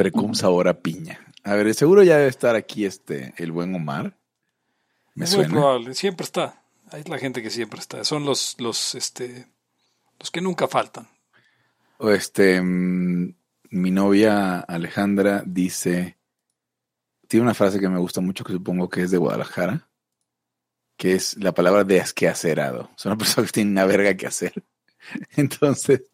precum sabor a piña. A ver, seguro ya debe estar aquí este, el buen Omar. Me es suena. Muy probable, siempre está. Hay la gente que siempre está. Son los, los, este, los que nunca faltan. O este, mm, mi novia Alejandra dice, tiene una frase que me gusta mucho, que supongo que es de Guadalajara, que es la palabra desqueacerado. Es una persona que tiene una verga que hacer. Entonces,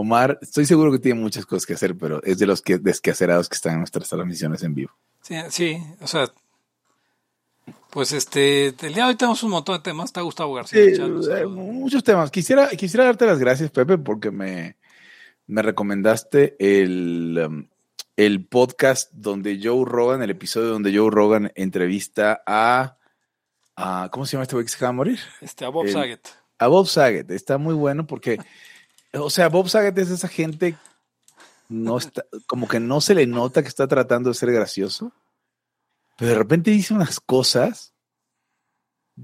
Omar, estoy seguro que tiene muchas cosas que hacer, pero es de los que desquacerados que están en nuestras transmisiones en vivo. Sí, sí, o sea, pues este, el día de hoy tenemos un montón de temas. ¿Te ha gustado García? Sí, eh, muchos temas. Quisiera, quisiera darte las gracias, Pepe, porque me, me recomendaste el, um, el podcast donde Joe Rogan, el episodio donde Joe Rogan entrevista a, a ¿cómo se llama este güey que se acaba de morir? Este, a Bob Saget. A Bob Saget. Está muy bueno porque o sea, Bob Saget es esa gente, no está, como que no se le nota que está tratando de ser gracioso, pero de repente dice unas cosas.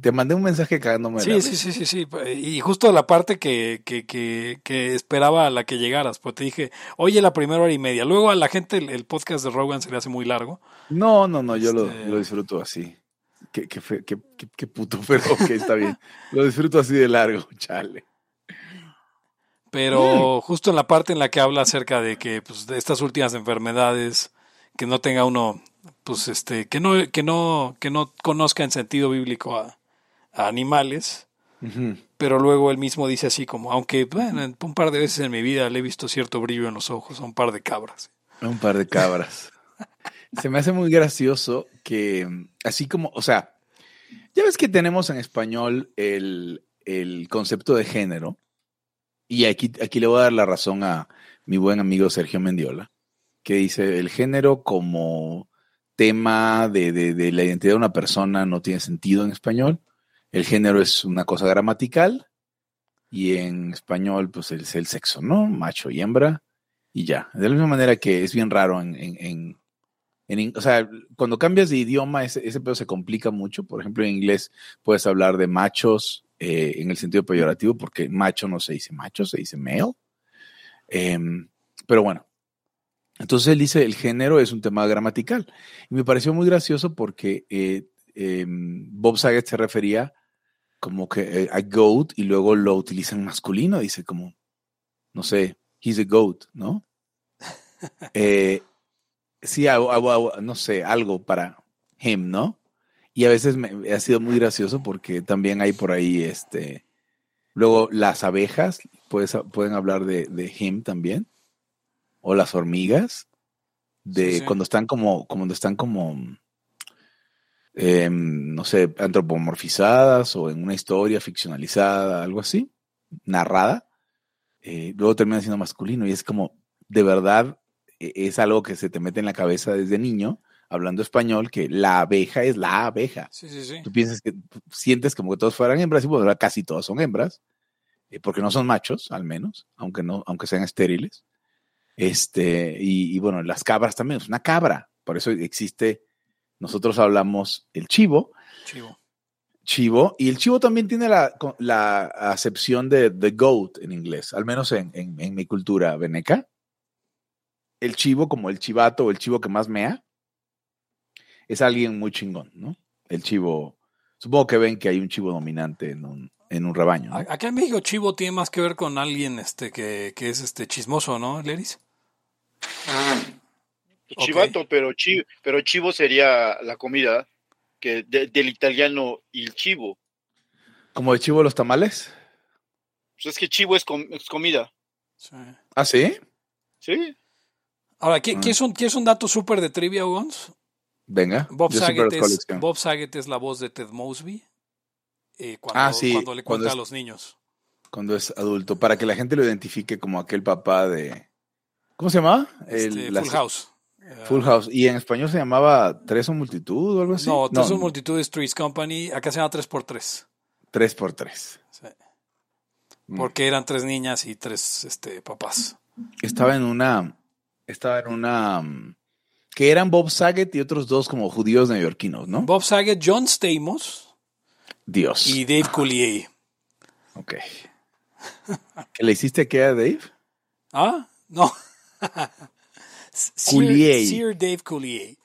Te mandé un mensaje cagándome. Sí, sí, sí, sí, sí. Y justo la parte que, que, que, que, esperaba a la que llegaras, pues te dije, oye, la primera hora y media. Luego a la gente el, podcast de Rogan se le hace muy largo. No, no, no, yo lo, este lo, disfruto así. Qué, qué, qué, qué, puto, pero ok, está bien. lo disfruto así de largo, chale pero justo en la parte en la que habla acerca de que pues, de estas últimas enfermedades, que no tenga uno, pues este, que no, que no, que no conozca en sentido bíblico a, animales, pero luego él mismo dice así como, aunque bueno, un par de veces en mi vida le he visto cierto brillo en los ojos a un par de cabras. Un par de cabras. Se me hace muy gracioso que, así como, o sea, ya ves que tenemos en español el, el concepto de género, y aquí, aquí le voy a dar la razón a mi buen amigo Sergio Mendiola, que dice, el género como tema de, de, la identidad de una persona no tiene sentido en español. El género es una cosa gramatical y en español pues es el sexo, ¿no? Macho y hembra y ya. De la misma manera que es bien raro en, en, en, o sea, cuando cambias de idioma ese, ese pedo se complica mucho. Por ejemplo, en inglés puedes hablar de machos, eh, en el sentido peyorativo, porque macho no se dice macho, se dice male. Em, pero bueno, entonces él dice, el género es un tema gramatical. Y me pareció muy gracioso porque eh, em, Bob Saget se refería como que eh, a goat y luego lo utiliza en masculino, dice como, no sé, he's a goat, ¿no? sí, no sé, algo para him, ¿no? Y a veces me, ha sido muy gracioso porque también hay por ahí, este, luego las abejas, puedes, pueden hablar de, de him también, o las hormigas, de cuando están como, cuando están como, em, no sé, antropomorfizadas o en una historia ficcionalizada, algo así, narrada, eh, luego termina siendo masculino y es como, de verdad, e, es algo que se te mete en la cabeza desde niño hablando español, que la abeja es la abeja. Sí, sí, sí. Tú piensas que sientes como que todos fueran hembras y bueno, casi todas son hembras, eh, porque no son machos, al menos, aunque no, aunque sean estériles. Este, y, bueno, las cabras también, es una cabra. Por eso existe, nosotros hablamos el chivo. Chivo. Chivo, y el chivo también tiene la, la acepción de the goat en inglés, al menos en, en, en mi cultura veneca. El chivo, como el chivato o el chivo que más mea, es alguien muy chingón, ¿no? El chivo, supongo que ven que hay un chivo dominante en un, en un rebaño. ¿no? Acá en México chivo tiene más que ver con alguien este que, que es este chismoso, ¿no, Leris? Chivato, pero, chivo, pero chivo sería la comida que del italiano el chivo. ¿Como de chivo los tamales? Pues es que chivo es, comida. Sí. ¿Ah, sí? Sí. Ahora, ¿qué, ¿qué, ah. es, un, ¿qué es un dato súper de trivia, Gons? Venga. Bob Saget, es, Bob Saget, es, la voz de Ted Mosby eh, cuando, ah, sí, cuando le cuenta a los niños. Cuando es adulto, para que la gente lo identifique como aquel papá de... ¿Cómo se llamaba? Este, Full House. Full House. ¿Y en español se llamaba Tres o Multitud o algo así? No, Tres o Multitud es Three's Company. Acá se llama Tres por Tres. Tres por Tres. Sí. Mm. Porque eran tres niñas y tres este, papás. Estaba en una... Estaba en una mm, que eran Bob Saget y otros dos como judíos neoyorquinos, ¿no? Bob Saget, John Stamos. Dios. Y Dave Coulier. Ok. ¿Qué le hiciste aquí a Dave? Ah, no. Coulier. Sir Dave Coulier.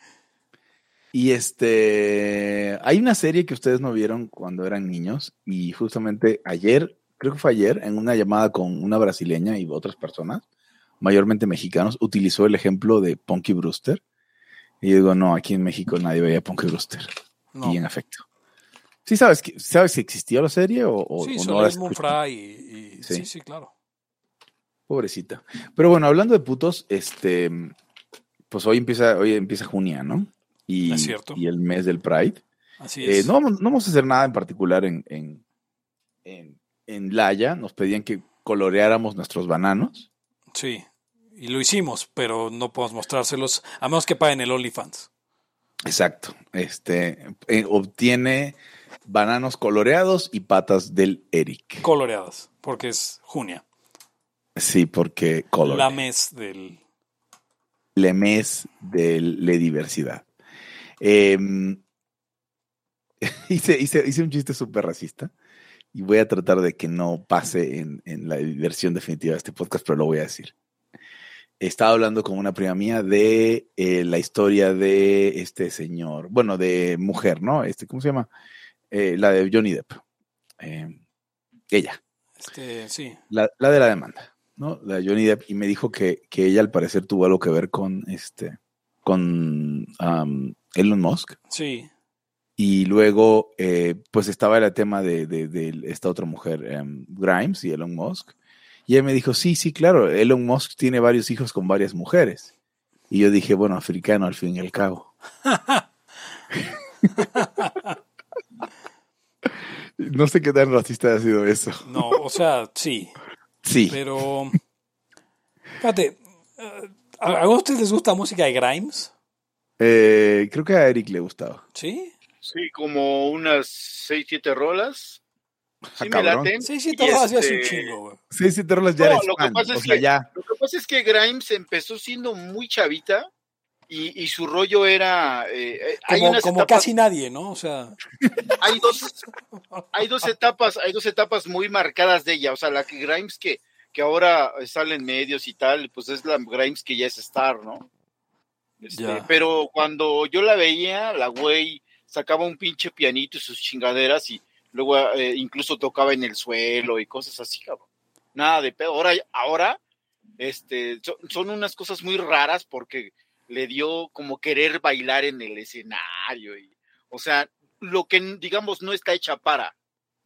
Y este, hay una serie que ustedes no vieron cuando eran niños y justamente ayer, creo que fue ayer, en una llamada con una brasileña y otras personas, mayormente mexicanos, utilizó el ejemplo de Punky Brewster. Y yo digo, no, aquí en México nadie veía Punky Brewster. No. Y en efecto. ¿Sí sabes, que- sabes si existió la serie o, o- sí, o no solo la? Fry y, y- Sí. sí, sí, claro. Pobrecita. Pero bueno, hablando de putos, este, pues hoy empieza, hoy empieza junio, ¿no? Y, Es cierto. y el mes del Pride. Así Eh, es. no, vamos, no vamos a hacer nada en particular en, en, en, en Laya. Nos pedían que coloreáramos nuestros bananos. Sí. Y lo hicimos, pero no podemos mostrárselos a menos que paguen el OnlyFans. Exacto. Este eh, obtiene bananos coloreados y patas del Eric. Coloreadas, porque es Junia. Sí, porque color. La mes del. Le mes de la diversidad. Eh, hice, hice, hice un chiste súper racista y voy a tratar de que no pase en, en la versión definitiva de este podcast, pero lo voy a decir. Estaba hablando con una prima mía de eh, la historia de este señor, bueno, de mujer, ¿no? Este, ¿Cómo se llama? Eh, la de Johnny Depp. Eh, ella. Este, sí. La, la de la demanda, ¿no? La de Johnny Depp, y me dijo que, que ella al parecer tuvo algo que ver con este, con um, Elon Musk. Sí. Y luego, pues estaba el tema de, de- de esta otra mujer, em, Grimes y Elon Musk. Y ella me dijo, sí, sí, claro, Elon Musk tiene varios hijos con varias mujeres. Y yo dije, bueno, africano al fin y al cabo. no sé qué tan racista ha sido eso. No, o sea, sí. Sí. Pero. Fíjate. eh, ¿A a ustedes les gusta música de Grimes? Eh, creo que a Eric le gustaba. ¿Sí? Sí, como unas seis, siete rolas. Sí, me laten. Sí, sí, Y todo hace un este, chingo, güey. Sí, sí, te rolas ya No, lo que pasa es o sea, que- ya. Lo que pasa es que Grimes empezó siendo muy chavita y, y su rollo era. eh, eh, hay Como, unas como etapas- casi nadie, ¿no? O sea, hay dos, hay dos etapas, hay dos etapas muy marcadas de ella. O sea, la que Grimes que, que ahora sale en medios y tal, pues es la Grimes que ya es star, ¿no? Este, Ya. Pero cuando yo la veía, la güey sacaba un pinche pianito y sus chingaderas y luego eh, incluso tocaba en el suelo y cosas así, cabrón. Nada de pedo. Ahora, ahora este, son, son unas cosas muy raras porque le dio como querer bailar en el escenario y, o sea, lo que digamos no está hecha para.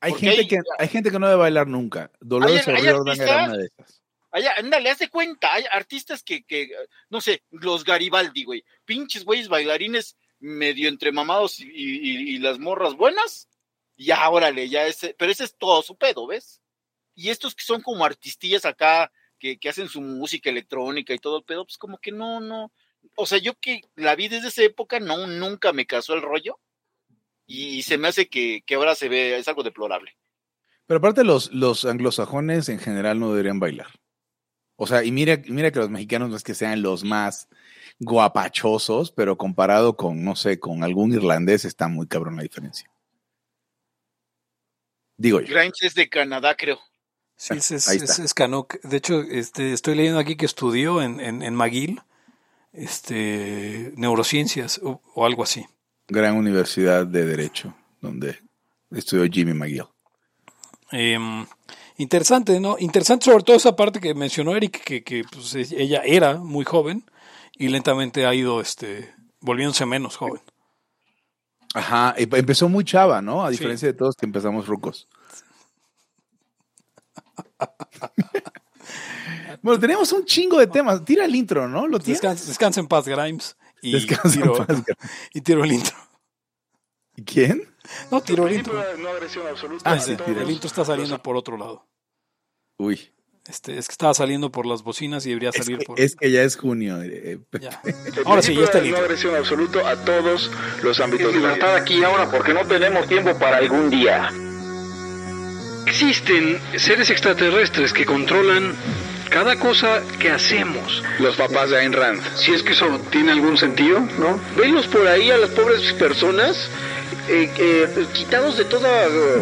Hay gente, hay- que, hay gente que no debe bailar nunca. Dolores Hay- hay O'Riordan era artistas- una de esas. Ay, ándale, haz de cuenta, hay artistas que, que, no sé, los Garibaldi, güey, pinches güeyes bailarines medio entre mamados y, y- y las morras buenas, ya, órale, ya ese, pero ese es todo su pedo, ¿ves? Y estos que son como artistillas acá, que, que hacen su música electrónica y todo el pedo, pues como que no, no, o sea, yo que la vi desde esa época, no, nunca me casó el rollo, y se me hace que, que ahora se ve, es algo deplorable. Pero aparte los, los anglosajones en general no deberían bailar. O sea, y mira, mira que los mexicanos no es que sean los más guapachosos, pero comparado con, no sé, con algún irlandés está muy cabrón la diferencia. Digo yo. Grimes es de Canadá, creo. sí, es, es, es- Canuck. De hecho, este, estoy leyendo aquí que estudió en, en, en McGill este, neurociencias o, o algo así. Gran universidad de Derecho, donde estudió Jimmy McGill. Em, interesante, ¿no? Interesante sobre todo esa parte que mencionó Eric, que, que pues, es- ella era muy joven y lentamente ha ido este, volviéndose menos joven. Ajá, y empezó muy chava, ¿no? A Sí. diferencia de todos que empezamos rucos. bueno, tenemos un chingo de temas. Tira el intro, ¿no? ¿Lo? Descansa, descansa en paz, Grimes. Y Descansa en tiro, paz, Gra- y tiro el intro. ¿Quién? No, tiro el intro. no agresión absoluta. Ah, Ah, sí, el intro está saliendo por otro lado. Uy. Este, es que estaba saliendo por las bocinas y debería Es salir que, por. es que ya es junio. eh, eh, Ya. Ahora sí, ya está no agresión absoluto a todos los ámbitos libertad aquí ahora porque no tenemos tiempo para algún día. Existen seres extraterrestres que controlan cada cosa que hacemos. Los papás de Ayn Rand. Si es que eso tiene algún sentido, ¿no? Venlos por ahí a las pobres personas eh, eh, quitados de toda eh,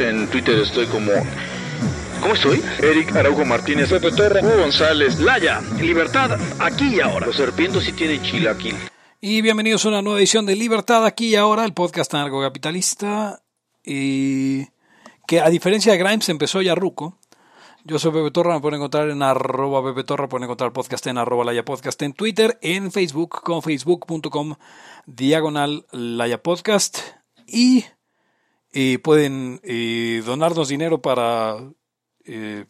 en Twitter estoy como ¿Cómo estoy? Eric Araujo Martínez, Pepe Torre, Hugo González, Laya, libertad, aquí y ahora. Los serpientes sí tienen chilaquil. Y bienvenidos a una nueva edición de Libertad aquí y ahora, el podcast anarcocapitalista. Y que a diferencia de Grimes empezó ya Ruco. Yo soy Pepe Torra, me pueden encontrar en arroba Pepe Torra, pueden encontrar podcast en arroba Laya Podcast en Twitter, en Facebook con facebook.com diagonal Laya Podcast y, eh, pueden eh, donarnos dinero para eh,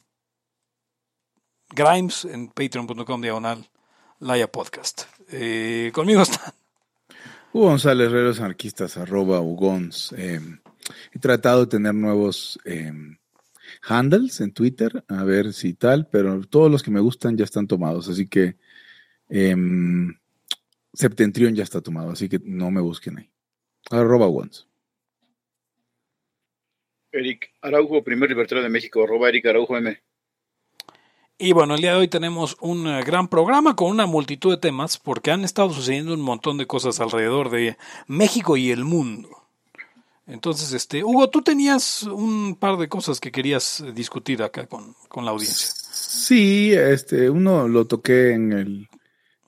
Grimes en patreon.com diagonal Laya Podcast. Eh, conmigo están Hugo González, Reros Anarquistas, arroba Ugons. Eh, he tratado de tener nuevos eh, handles en Twitter, a ver si tal, pero todos los que me gustan ya están tomados, así que eh, Septentrión ya está tomado, así que no me busquen ahí. Arroba Ugons. Eric Araujo, primer libertario de México, arroba Eric Araujo M. Y bueno, el día de hoy tenemos un eh, gran programa con una multitud de temas porque han estado sucediendo un montón de cosas alrededor de México y el mundo. Entonces, este, Hugo, tú tenías un par de cosas que querías eh, discutir acá con, con la audiencia. Sí, este, uno lo toqué en el,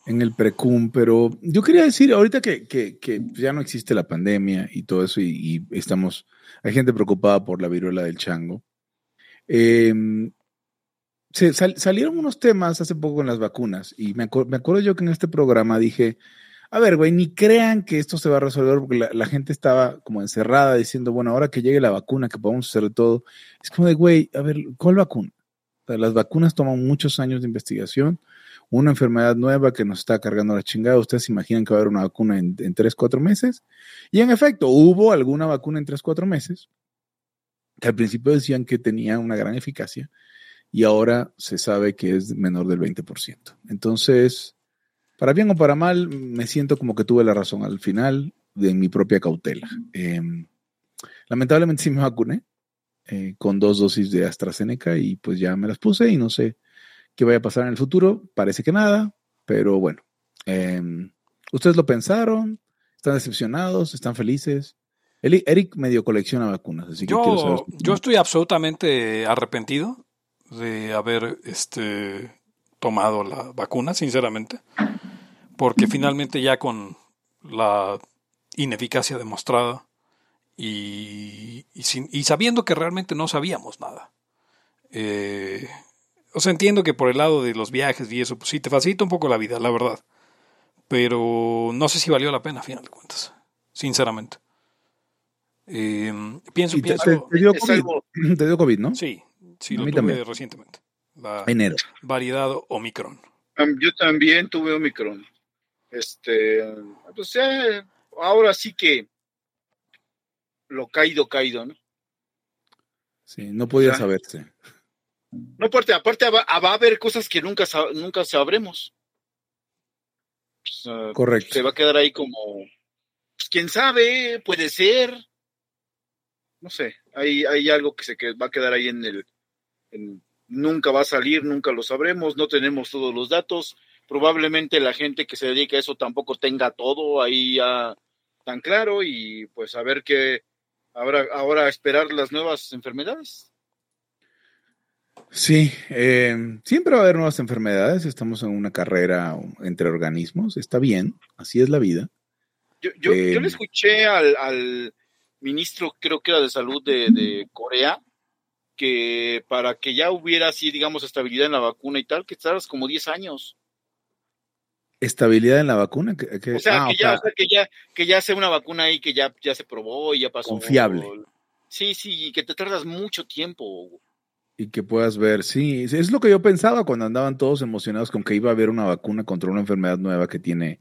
en el precum, pero yo quería decir ahorita que, que, que ya no existe la pandemia y todo eso, y, y estamos, hay gente preocupada por la viruela del chango. Eh, se, sal, salieron unos temas hace poco con las vacunas, y me, acu me acuerdo yo que en este programa dije, a ver, güey, ni crean que esto se va a resolver porque la, la, gente estaba como encerrada diciendo, bueno, ahora que llegue la vacuna, que podamos hacer todo. Es como de, güey, a ver, ¿cuál vacuna? O sea, las vacunas toman muchos años de investigación. Una enfermedad nueva que nos está cargando la chingada. Ustedes se imaginan que va a haber una vacuna en, en 3, 4 meses. Y en efecto, hubo alguna vacuna en 3, 4 meses que al principio decían que tenía una gran eficacia y ahora se sabe que es menor del 20%. Entonces, para bien o para mal, me siento como que tuve la razón al final de mi propia cautela. Eh, lamentablemente sí me vacuné eh, con dos dosis de AstraZeneca y pues ya me las puse y no sé qué vaya a pasar en el futuro. Parece que nada, pero bueno. Eh, ¿Ustedes lo pensaron? ¿Están decepcionados? ¿Están felices? Eric medio colecciona vacunas, así que yo, quiero saber. Yo estoy absolutamente arrepentido de haber este, tomado la vacuna, sinceramente, porque finalmente ya con la ineficacia demostrada y, y, sin, y sabiendo que realmente no sabíamos nada. Eh, o sea, entiendo que por el lado de los viajes y eso, pues sí, te facilita un poco la vida, la verdad. Pero no sé si valió la pena, a final de cuentas, sinceramente. Eh, pienso, Y te, pienso. te- te dio COVID, algo- te dio COVID, ¿no? Sí, sí, A lo mí tuve también. recientemente. La Enero. variedad Omicron. Am- Yo también tuve Omicron. Este, pues eh, ahora sí que lo caído, caído, ¿no? Sí, no podía Ya. saberse. No, aparte, aparte va, va a haber cosas que nunca, nunca sabremos. Pues, ah, Correcto. se va a quedar ahí como, pues quién sabe, puede ser. No sé, hay, hay algo que se que va a quedar ahí en el, en- nunca va a salir, nunca lo sabremos, no tenemos todos los datos. Probablemente la gente que se dedica a eso tampoco tenga todo ahí ya tan claro y pues a ver qué, ahora, ahora esperar las nuevas enfermedades. Sí, eh, siempre va a haber nuevas enfermedades. Estamos en una carrera entre organismos. Está bien, así es la vida. Yo, yo, Eh, yo le escuché al, al ministro, creo que era de salud de, de Corea, que para que ya hubiera así, digamos, estabilidad en la vacuna y tal, que tardas como 10 años. Estabilidad en la vacuna. Que, que- O sea, ah, que, ya, o sea, que ya, que ya sea una vacuna ahí que ya, ya se probó y ya pasó. Confiable. Sí, sí, y que te tardas mucho tiempo. Y que puedas ver, sí, es lo que yo pensaba cuando andaban todos emocionados con que iba a haber una vacuna contra una enfermedad nueva que tiene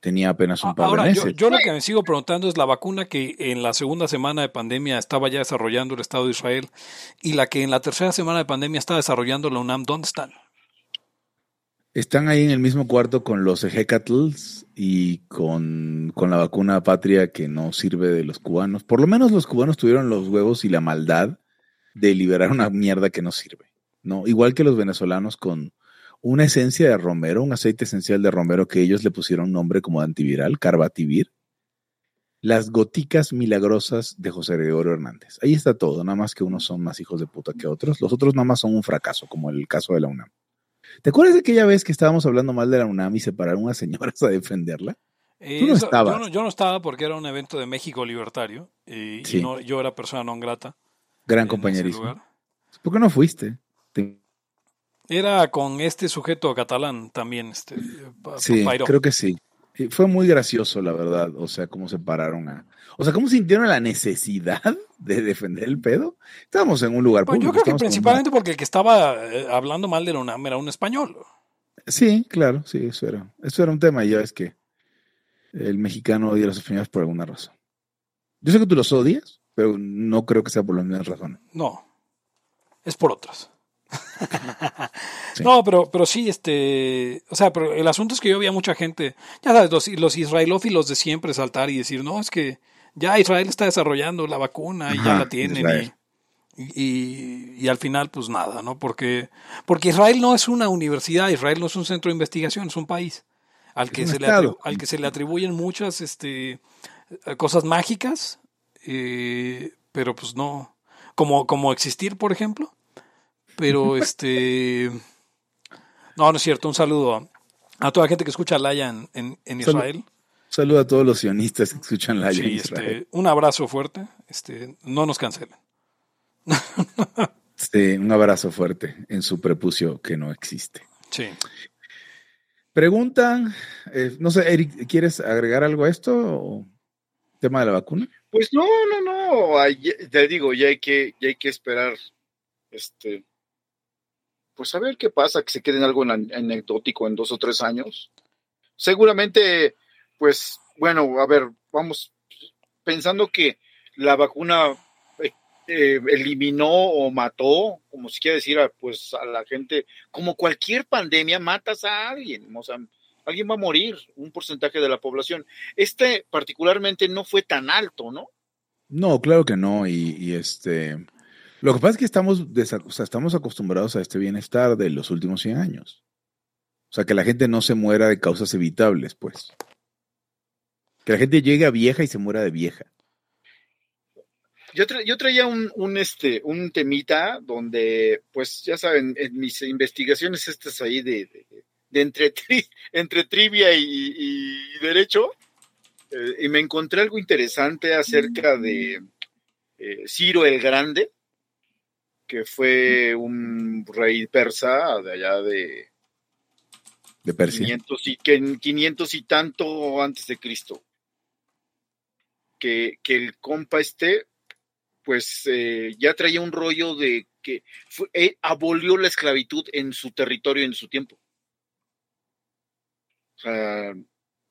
tenía apenas un par Ahora, de yo, meses. yo lo que me sigo preguntando es la vacuna que en la segunda semana de pandemia estaba ya desarrollando el Estado de Israel y la que en la tercera semana de pandemia está desarrollando la UNAM, ¿dónde están? Están ahí en el mismo cuarto con los Ejecatls y con, con la vacuna patria que no sirve de los cubanos. Por lo menos los cubanos tuvieron los huevos y la maldad de liberar una mierda que no sirve. ¿no? Igual que los venezolanos con una esencia de romero, un aceite esencial de romero que ellos le pusieron nombre como antiviral, Carbativir. Las goticas milagrosas de José Gregorio Hernández. Ahí está todo, nada más que unos son más hijos de puta que otros. Los otros nada más son un fracaso, como el caso de la UNAM. ¿Te acuerdas de aquella vez que estábamos hablando mal de la UNAM y se pararon unas señoras a defenderla? Eh, Tú no eso- estabas. Yo no, yo no estaba porque era un evento de México libertario y, y Sí. no- yo era persona no grata. Gran compañerismo. ¿Por qué no fuiste? Te- Era con este sujeto catalán también, este, Pa- Sí, creo que sí. Fue muy gracioso, la verdad. O sea, cómo se pararon a. O sea, cómo sintieron la necesidad de defender el pedo. Estábamos en un lugar Pues público. yo creo que con principalmente porque el que estaba eh, hablando mal de la UNAM era un español. Sí, claro, sí, eso era. Eso era un tema. Y ya es que el mexicano odia a los españoles por alguna razón. Yo sé que tú los odias, pero no creo que sea por las mismas razones. No, es por otras. Sí. No, pero, pero sí, este, o sea, pero el asunto es que yo había mucha gente, ya sabes, los, los israelófilos de siempre saltar y decir, no, es que ya Israel está desarrollando la vacuna y ya la tienen y, y, y al final pues nada, ¿no? Porque, porque Israel no es una universidad, Israel no es un centro de investigación, es un país al que, se le, al que se le atribuyen muchas este, eh, cosas mágicas, eh, pero pues no, como, como existir, por ejemplo. Pero este. No, no es cierto. Un saludo a, toda la gente que escucha Laya en, en, en. Israel. Saludo a todos los sionistas que escuchan la Sí, en Israel. este, un abrazo fuerte. Este, no nos cancelen. Sí, un abrazo fuerte en su prepucio que no existe. Sí. Preguntan, eh, no sé, Eric, ¿quieres agregar algo a esto? O tema de la vacuna. Pues no, no, no. ay, Te digo, ya hay que, ya hay que esperar. Este. Pues a ver qué pasa, que se quede en algo an- anecdótico en dos o tres años. Seguramente, pues, bueno, a ver, vamos pensando que la vacuna eh, eh, eliminó o mató, como si quiera decir, a, pues a la gente, como cualquier pandemia, matas a alguien, o sea, alguien va a morir, un porcentaje de la población. Este particularmente no fue tan alto, ¿no? No, claro que no. Y, y este, lo que pasa es que estamos, desa- o sea, estamos acostumbrados a este bienestar de los últimos 100 años. O sea, que la gente no se muera de causas evitables, pues. Que la gente llegue a vieja y se muera de vieja. Yo, tra- yo traía un, un, este, un temita donde, pues ya saben, en mis investigaciones estas ahí de, de, de entre, tri- entre trivia y, y derecho, eh, y me encontré algo interesante acerca de eh, Ciro el Grande, que fue un rey persa de allá de De Persia. 500 y, que en 500 y tanto antes de Cristo. Que, que el compa este, pues eh, ya traía un rollo de que fue- abolió la esclavitud en su territorio en su tiempo. Sea,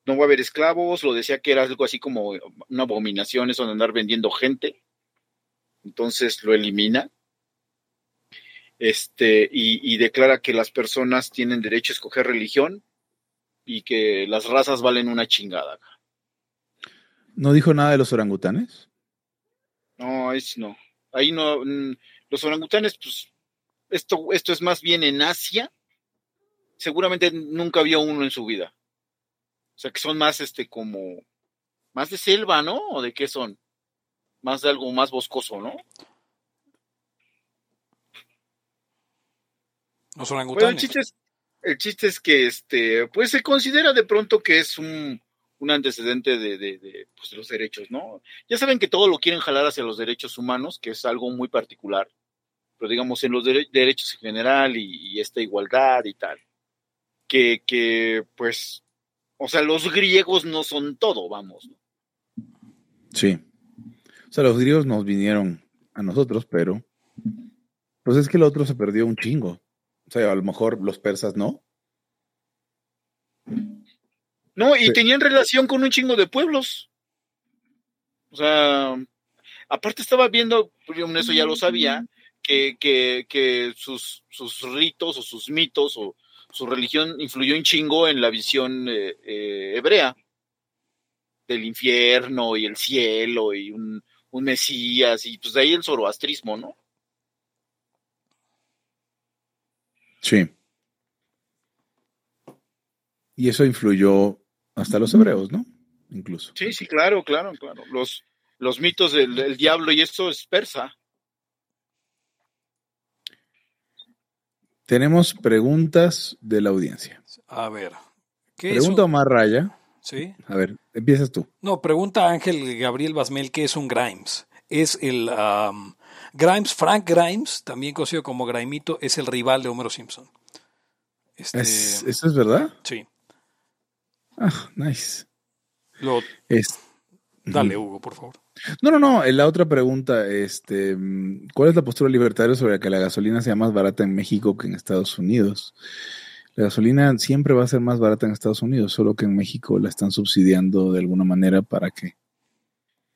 no va a haber esclavos, lo decía que era algo así como una abominación eso de andar vendiendo gente. Entonces lo elimina. Este, y, y declara que las personas tienen derecho a escoger religión y que las razas valen una chingada. ¿No dijo nada de los orangutanes? No, es no. Ahí no. mm, Los orangutanes, pues, esto, esto es más bien en Asia. Seguramente nunca vio uno en su vida. O sea, que son más, este, como, más de selva, ¿no? ¿O de qué son? Más de algo más boscoso, ¿no? Los Bueno, el orangutanes. chiste es, el chiste es que, este, pues se considera de pronto que es un, un antecedente de, de, de, pues, de los derechos, ¿no? Ya saben que todo lo quieren jalar hacia los derechos humanos, que es algo muy particular, pero digamos en los dere- derechos en general y, y esta igualdad y tal, que, que, pues, o sea, los griegos no son todo, vamos. Sí. O sea, los griegos nos vinieron a nosotros, pero. Pues es que el otro se perdió un chingo. O sea, a lo mejor los persas no. No, y Sí. tenían relación con un chingo de pueblos. O sea, aparte estaba viendo, yo eso ya lo sabía, que, que, que sus, sus ritos o sus mitos o su religión influyó un chingo en la visión eh, eh, hebrea del infierno y el cielo y un, un mesías y pues de ahí el zoroastrismo, ¿no? Sí. Y eso influyó hasta los hebreos, ¿no? Incluso. Sí, sí, claro, claro, claro. Los, los mitos del, del diablo y esto es persa. Tenemos preguntas de la audiencia. A ver. ¿qué es Pregunta un- Omar Raya. ¿Sí? A ver, empiezas tú. No, pregunta Ángel Gabriel Basmel qué es un Grimes. Es el am, Grimes, Frank Grimes, también conocido como Grimito, es el rival de Homero Simpson. Este, ¿Es- ¿Eso es verdad? sí. Ah, nice. Lo, Es, dale, Hugo, por favor. No, no, no. La otra pregunta, este, ¿cuál es la postura libertaria sobre que la gasolina sea más barata en México que en Estados Unidos? La gasolina siempre va a ser más barata en Estados Unidos, solo que en México la están subsidiando de alguna manera para que,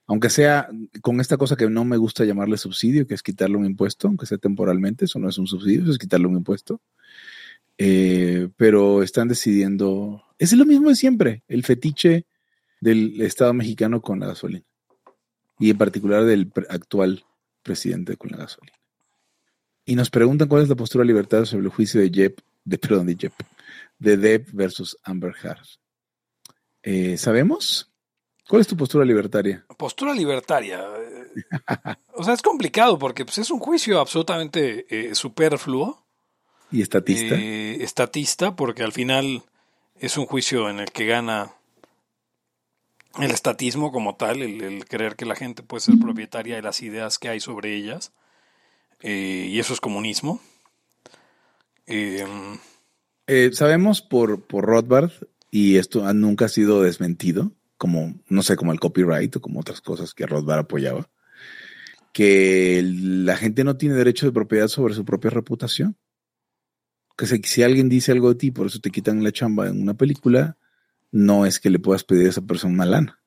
aunque sea con esta cosa que no me gusta llamarle subsidio, que es quitarle un impuesto, aunque sea temporalmente, eso no es un subsidio, eso es quitarle un impuesto. Eh, pero están decidiendo, es lo mismo de siempre, el fetiche del Estado mexicano con la gasolina y en particular del pre- actual presidente con la gasolina. Y nos preguntan cuál es la postura libertaria sobre el juicio de Jep, de perdón, de Jep, de Depp versus Amber Heard. Eh, ¿Sabemos? ¿Cuál es tu postura libertaria? Postura libertaria. o sea, es complicado porque pues, es un juicio absolutamente eh, superfluo. ¿Y estatista? eh, estatista, porque al final es un juicio en el que gana el estatismo como tal, el, el creer que la gente puede ser propietaria de las ideas que hay sobre ellas, eh, y eso es comunismo. Eh, Eh, sabemos por, por Rothbard, y esto nunca ha sido desmentido, como, no sé, como el copyright o como otras cosas que Rothbard apoyaba, que la gente no tiene derecho de propiedad sobre su propia reputación. Que si, si alguien dice algo de ti, por eso te quitan la chamba en una película, no es que le puedas pedir a esa persona una lana.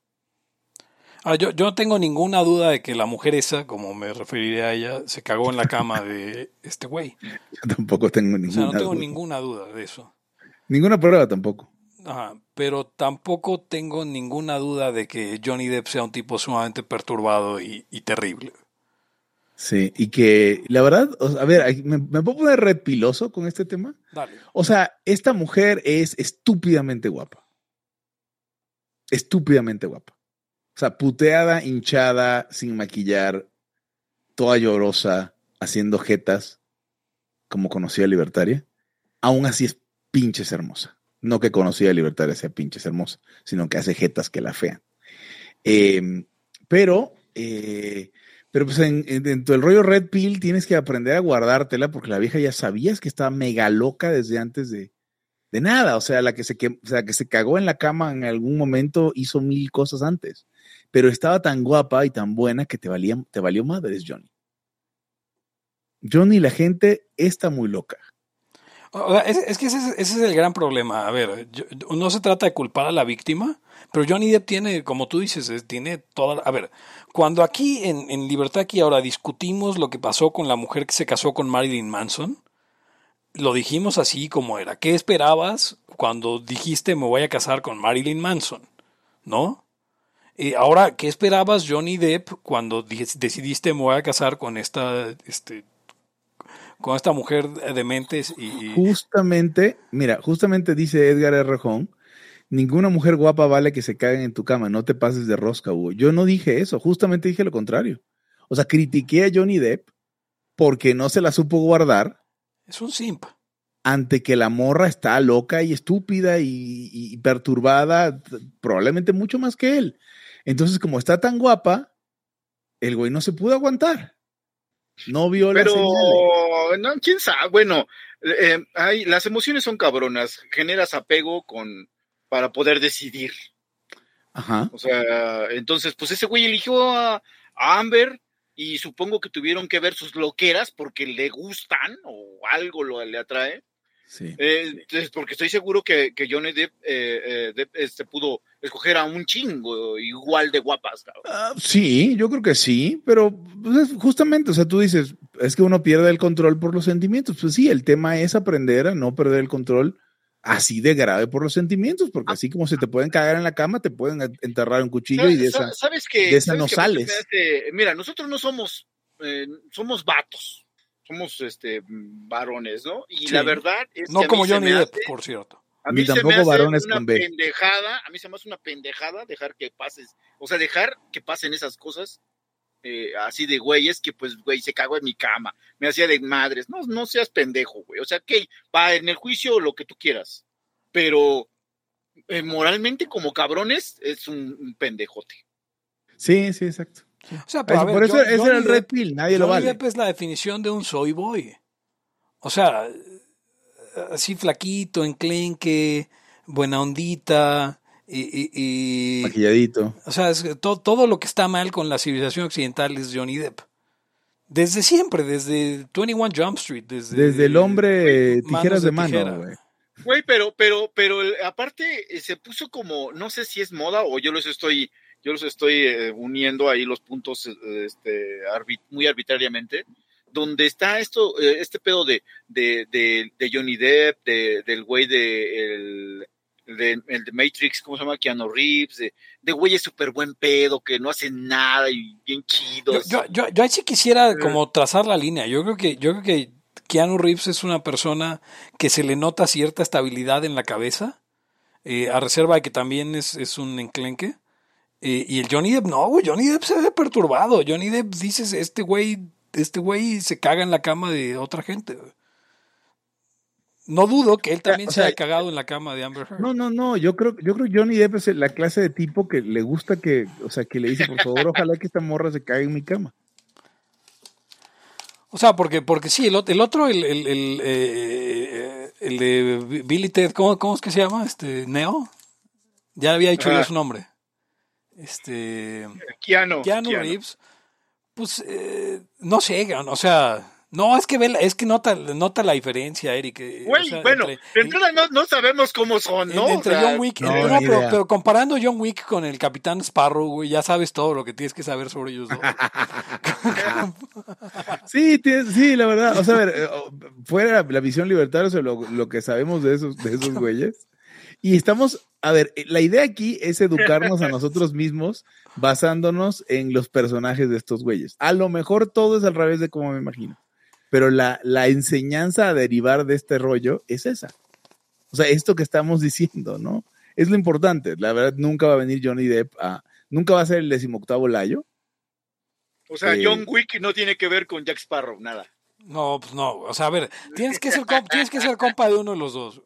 ah, yo, yo no tengo ninguna duda de que la mujer esa, como me referiré a ella, se cagó en la cama de este güey. Yo tampoco tengo O ninguna, sea, no tengo duda. ninguna duda de eso. Ninguna prueba tampoco. Ajá, pero tampoco tengo ninguna duda de que Johnny Depp sea un tipo sumamente perturbado y, y terrible. Sí, y que la verdad, o sea, a ver, ¿me, me puedo poner red piloso con este tema? Dale. O sea, esta mujer es estúpidamente guapa. Estúpidamente guapa. O sea, puteada, hinchada, sin maquillar, toda llorosa, haciendo jetas, como conocía Libertaria. Aún así es pinches hermosa. No que conocía a Libertaria sea pinches hermosa, sino que hace jetas que la fean. Eh, pero, eh, pero pues en, en- dentro del rollo Red Pill tienes que aprender a guardártela porque la vieja ya sabías que estaba mega loca desde antes de, de nada. O sea, la que se, o sea, que se cagó en la cama en algún momento hizo mil cosas antes. Pero estaba tan guapa y tan buena que te, valía, te valió madres, Johnny. Johnny, la gente está muy loca. Es, es que ese es, el gran problema. A ver, no se trata de culpar a la víctima, pero Johnny Depp tiene, como tú dices, es- tiene toda... A ver, cuando aquí en, en Libertad aquí ahora discutimos lo que pasó con la mujer que se casó con Marilyn Manson, lo dijimos así como era. ¿Qué esperabas cuando dijiste me voy a casar con Marilyn Manson? ¿No? Y ahora, ¿qué esperabas Johnny Depp cuando di- decidiste me voy a casar con esta, este, con esta mujer de mentes y, Justamente, mira, justamente dice Edgar R. Hong, ninguna mujer guapa vale que se caguen en tu cama, no te pases de rosca, Hugo. Yo no dije eso, justamente dije lo contrario. O sea, critiqué a Johnny Depp porque no se la supo guardar es un simp. ante que la morra está loca y estúpida y, y perturbada, probablemente mucho más que él. Entonces, como está tan guapa, el güey no se pudo aguantar. No vio la Pero, no, quién sabe, bueno, eh, hay, las emociones son cabronas, generas apego con para poder decidir. Ajá. O sea, entonces, pues ese güey eligió a, a Amber y supongo que tuvieron que ver sus loqueras porque le gustan o algo lo, le atrae. Sí. Eh, entonces, porque estoy seguro que, que Johnny Depp, eh, eh, Depp, este, pudo escoger a un chingo igual de guapas. Ah, sí, yo creo que sí, pero pues, es justamente, o sea, tú dices, es que uno pierde el control por los sentimientos. Pues sí, el tema es aprender a no perder el control así de grave por los sentimientos, porque así como se te pueden cagar en la cama, te pueden enterrar un cuchillo y de esa... Sa- ¿Sabes que, de esa sabes no que sales. hace- mira, nosotros no somos, eh, somos vatos, somos este varones, ¿no? Y Sí. la verdad es que No mí como Johnny me Depp, por cierto. A Ni mí se me tampoco hace varones una con B. pendejada, a mí se me hace una pendejada dejar que pases, o sea, dejar que pasen esas cosas eh, así de güeyes que pues, güey, se cagó en mi cama, me hacía de madres, no, no seas pendejo, güey, o sea, que va en el juicio lo que tú quieras, pero eh, moralmente como cabrones es un, un pendejote. Sí, sí, exacto. O sea, pero a ver, por eso John- ese era el red pill, nadie lo vale. Depp es la definición de un soy boy. O sea, así flaquito, enclenque, buena ondita, y, y- y- Maquilladito. o sea, es que to- todo lo que está mal con la civilización occidental es Johnny Depp. Desde siempre, desde 21 Jump Street, desde, Desde el hombre tijeras de de mano, tijera. güey. Güey, pero, pero, pero el- aparte eh, se puso como, no sé si es moda o yo los estoy, yo los estoy eh, uniendo ahí los puntos, eh, este, muy arbitrariamente, donde está esto, este pedo de, de, de, de Johnny Depp, de, del güey de, el, de, el de Matrix, ¿cómo se llama? Keanu Reeves, de, de güeyes súper buen pedo, que no hacen nada y bien Yo, chidos. yo, yo, yo ahí sí quisiera como trazar la línea. Yo creo que, yo creo que Keanu Reeves es una persona que se le nota cierta estabilidad en la cabeza, eh, a reserva de que también es, es un enclenque. Eh, y el Johnny Depp, no, güey, Johnny Depp se ve perturbado. Johnny Depp dices, este güey, este güey se caga en la cama de otra gente. güey. No dudo que él también o se haya cagado en la cama de Amber Heard. No, no, no, yo creo, yo creo que Johnny Depp es la clase de tipo que le gusta que, o sea, que le dice, por favor, ojalá que esta morra se caiga en mi cama. O sea, porque, porque sí, el, el otro, el, el, el, eh, el de Billy Ted, ¿cómo, ¿cómo es que se llama? Este, Neo. Ya había dicho Ajá. yo su nombre. Este, Keanu, Keanu Keanu. Reeves. Pues, eh, no sé, o sea, no, es que ve, la- es que nota, nota la diferencia, Eric. eh, Güey, o sea, bueno, entrada no, no sabemos cómo son, ¿no? entre O sea, John Wick, no, pero, comparando John Wick con el Capitán Sparrow, güey, ya sabes todo lo que tienes que saber sobre ellos dos. Sí, tiene- sí, la verdad. O sea, a ver, eh, oh, fuera la visión libertaria sobre lo, lo que sabemos de esos, de esos güeyes. Y estamos, a ver, eh, la idea aquí es educarnos a nosotros mismos basándonos en los personajes de estos güeyes. A lo mejor todo es al revés de como me imagino. Pero la, la enseñanza a derivar de este rollo es esa. O sea, esto que estamos diciendo, ¿no? Es lo importante. La verdad, nunca va a venir Johnny Depp a. Nunca va a ser el decimoctavo Layo. O sea, Eh, John Wick no tiene que ver con Jack Sparrow, nada. No, pues no, o sea, a ver, tienes que ser, comp- tienes que ser compa de uno de los dos.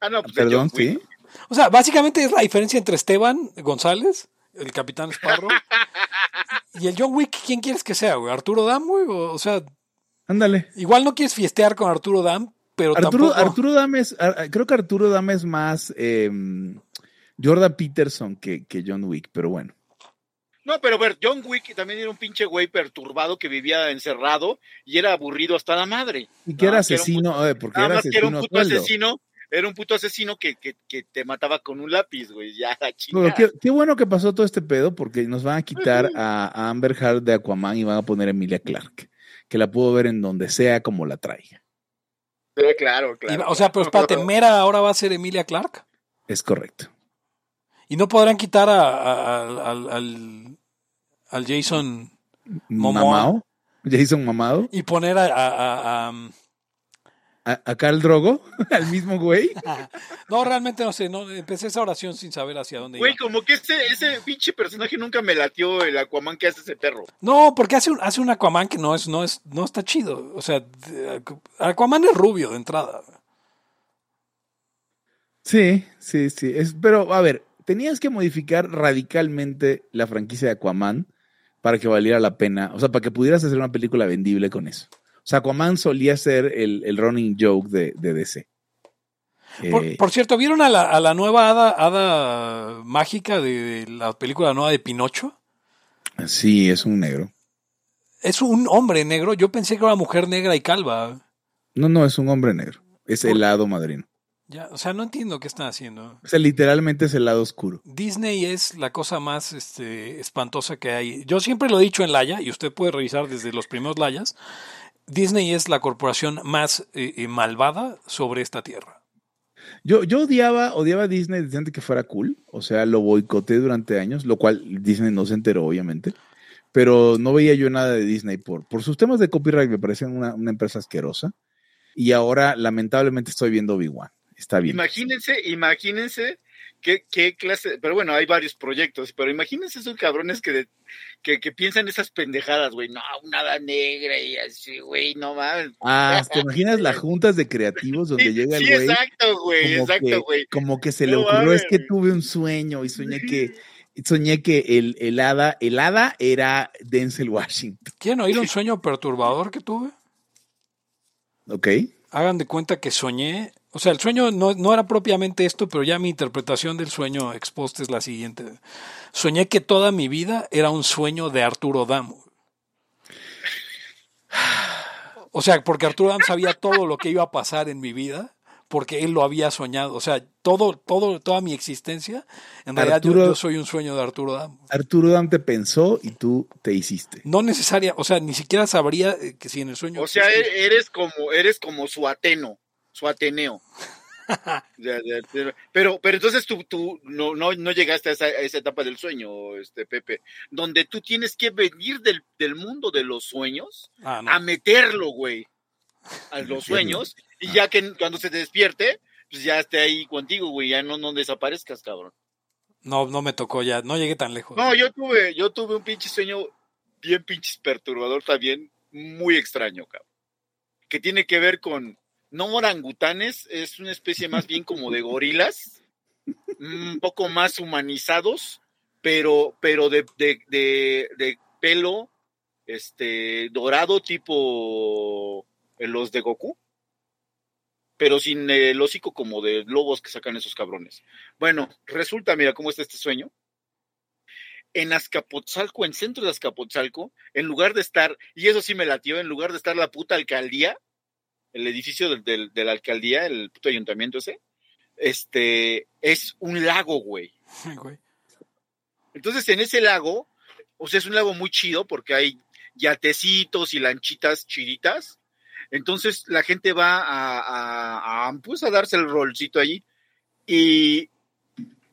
Ah, no, pues Perdón, John Wick. sí. O sea, básicamente es la diferencia entre Esteban González, el Capitán Sparrow, y el John Wick, ¿quién quieres que sea, güey? ¿Arturo Dam, güey? O, o sea, Ándale. igual no quieres fiestear con Arturo Dam, pero Arturo, tampoco... Arturo Dame es, Ar- creo que Arturo Dame es más eh, Jordan Peterson que, que John Wick, pero bueno. No, pero a ver, John Wick también era un pinche güey perturbado que vivía encerrado y era aburrido hasta la madre. Y que era asesino, eh, porque Nada era más que era un asesino puto sueldo. asesino, era un puto asesino que, que, que te mataba con un lápiz, güey, ya la chingada. qué, qué bueno que pasó todo este pedo porque nos van a quitar a, a Amber Heard de Aquaman y van a poner a Emilia Clark, que la puedo ver en donde sea como la traiga. Sí, claro, claro. o sea, pero espérate, Mera ahora va a ser Emilia Clark. Es correcto. Y no podrán quitar a, a- al, al, al- al Jason Momoa. Mamao, Jason Mamado, y poner a... a- a- Carl Drogo, al mismo güey. no, realmente no sé, no, empecé esa oración sin saber hacia dónde Güey, iba. como que ese, ese pinche personaje nunca me latió el Aquaman que hace ese perro. No, porque hace un, hace un Aquaman que no es, no es, no está chido. O sea, Aquaman es rubio de entrada. Sí, sí, sí. Es, pero, a ver, tenías que modificar radicalmente la franquicia de Aquaman para que valiera la pena, o sea, para que pudieras hacer una película vendible con eso. O sea, Aquaman solía ser el, el running joke de, de DC. Por, Eh, por cierto, ¿vieron a la, a la nueva hada, hada mágica de, de la película nueva de Pinocho? sí, es un negro. Es un hombre negro. Yo pensé que era una mujer negra y calva. No, no, es un hombre negro. Es ¿Por? helado madrino. Ya, o sea, no entiendo qué están haciendo. O sea, literalmente es helado oscuro. Disney es la cosa más este, espantosa que hay. Yo siempre lo he dicho en Laya, y usted puede revisar desde los primeros Layas. Disney es la corporación más eh, eh, malvada sobre esta tierra. Yo, yo odiaba, odiaba a Disney desde antes que fuera cool. O sea, lo boicoté durante años, lo cual Disney no se enteró, obviamente. Pero no veía yo nada de Disney por, por sus temas de copyright, me parecían una, una empresa asquerosa. Y ahora, lamentablemente, estoy viendo Obi-Wan. Está bien. Imagínense, imagínense qué, qué clase, pero bueno, hay varios proyectos, pero imagínense esos cabrones que, de- que, que piensan esas pendejadas, güey, no, una hada negra y así, güey, no mames. Ah, ¿te imaginas las juntas de creativos donde Sí, llega el sí, güey? exacto, güey, como exacto, que- güey. Como que se le No ocurrió, mames, es que tuve un sueño y soñé que, soñé que el, el hada, el hada era Denzel Washington. ¿Quieren oír un sueño perturbador que tuve? ¿Ok? Hagan de cuenta que soñé. O sea, el sueño no, no era propiamente esto, pero ya mi interpretación del sueño exposta es la siguiente. Soñé que toda mi vida era un sueño de Arturo Damo. O sea, porque Arturo Dam sabía todo lo que iba a pasar en mi vida, porque él lo había soñado. O sea, todo, todo, toda mi existencia, en realidad yo- soy un sueño de Arturo Dam. Arturo Dante pensó y tú te hiciste. No necesaria, o sea, ni siquiera sabría eh, que si en el sueño. O sea, existía. e- eres como, eres como su Ateno, su Ateneo. Pero- Pero, entonces tú, tú no, no, no llegaste a esa, a esa etapa del sueño, este Pepe, donde tú tienes que venir del, del mundo de los sueños Ah, no. a meterlo, güey, a los sueños, y ya que cuando se despierte, pues ya esté ahí contigo, güey, ya no, no desaparezcas, cabrón. no, no me tocó ya, no llegué tan lejos. No, yo tuve, yo tuve un pinche sueño bien pinches perturbador también, muy extraño, cabrón. Que tiene que ver con, no orangutanes, es una especie más bien como de gorilas, un poco más humanizados, pero, pero de, de, de, pelo, este, dorado tipo eh, los de Goku, pero sin el hocico como de lobos que sacan esos cabrones. Bueno, resulta, mira cómo está este sueño en Azcapotzalco, en centro de Azcapotzalco, en lugar de estar, y eso sí me latió, en lugar de estar la puta alcaldía, el edificio del- del- de la alcaldía, el puto ayuntamiento ese, este, es un lago, güey. Güey. Entonces, en ese lago, o sea, es un lago muy chido porque hay yatecitos y lanchitas chiditas. Entonces, la gente va a, a- a, pues, a darse el rolcito allí. Y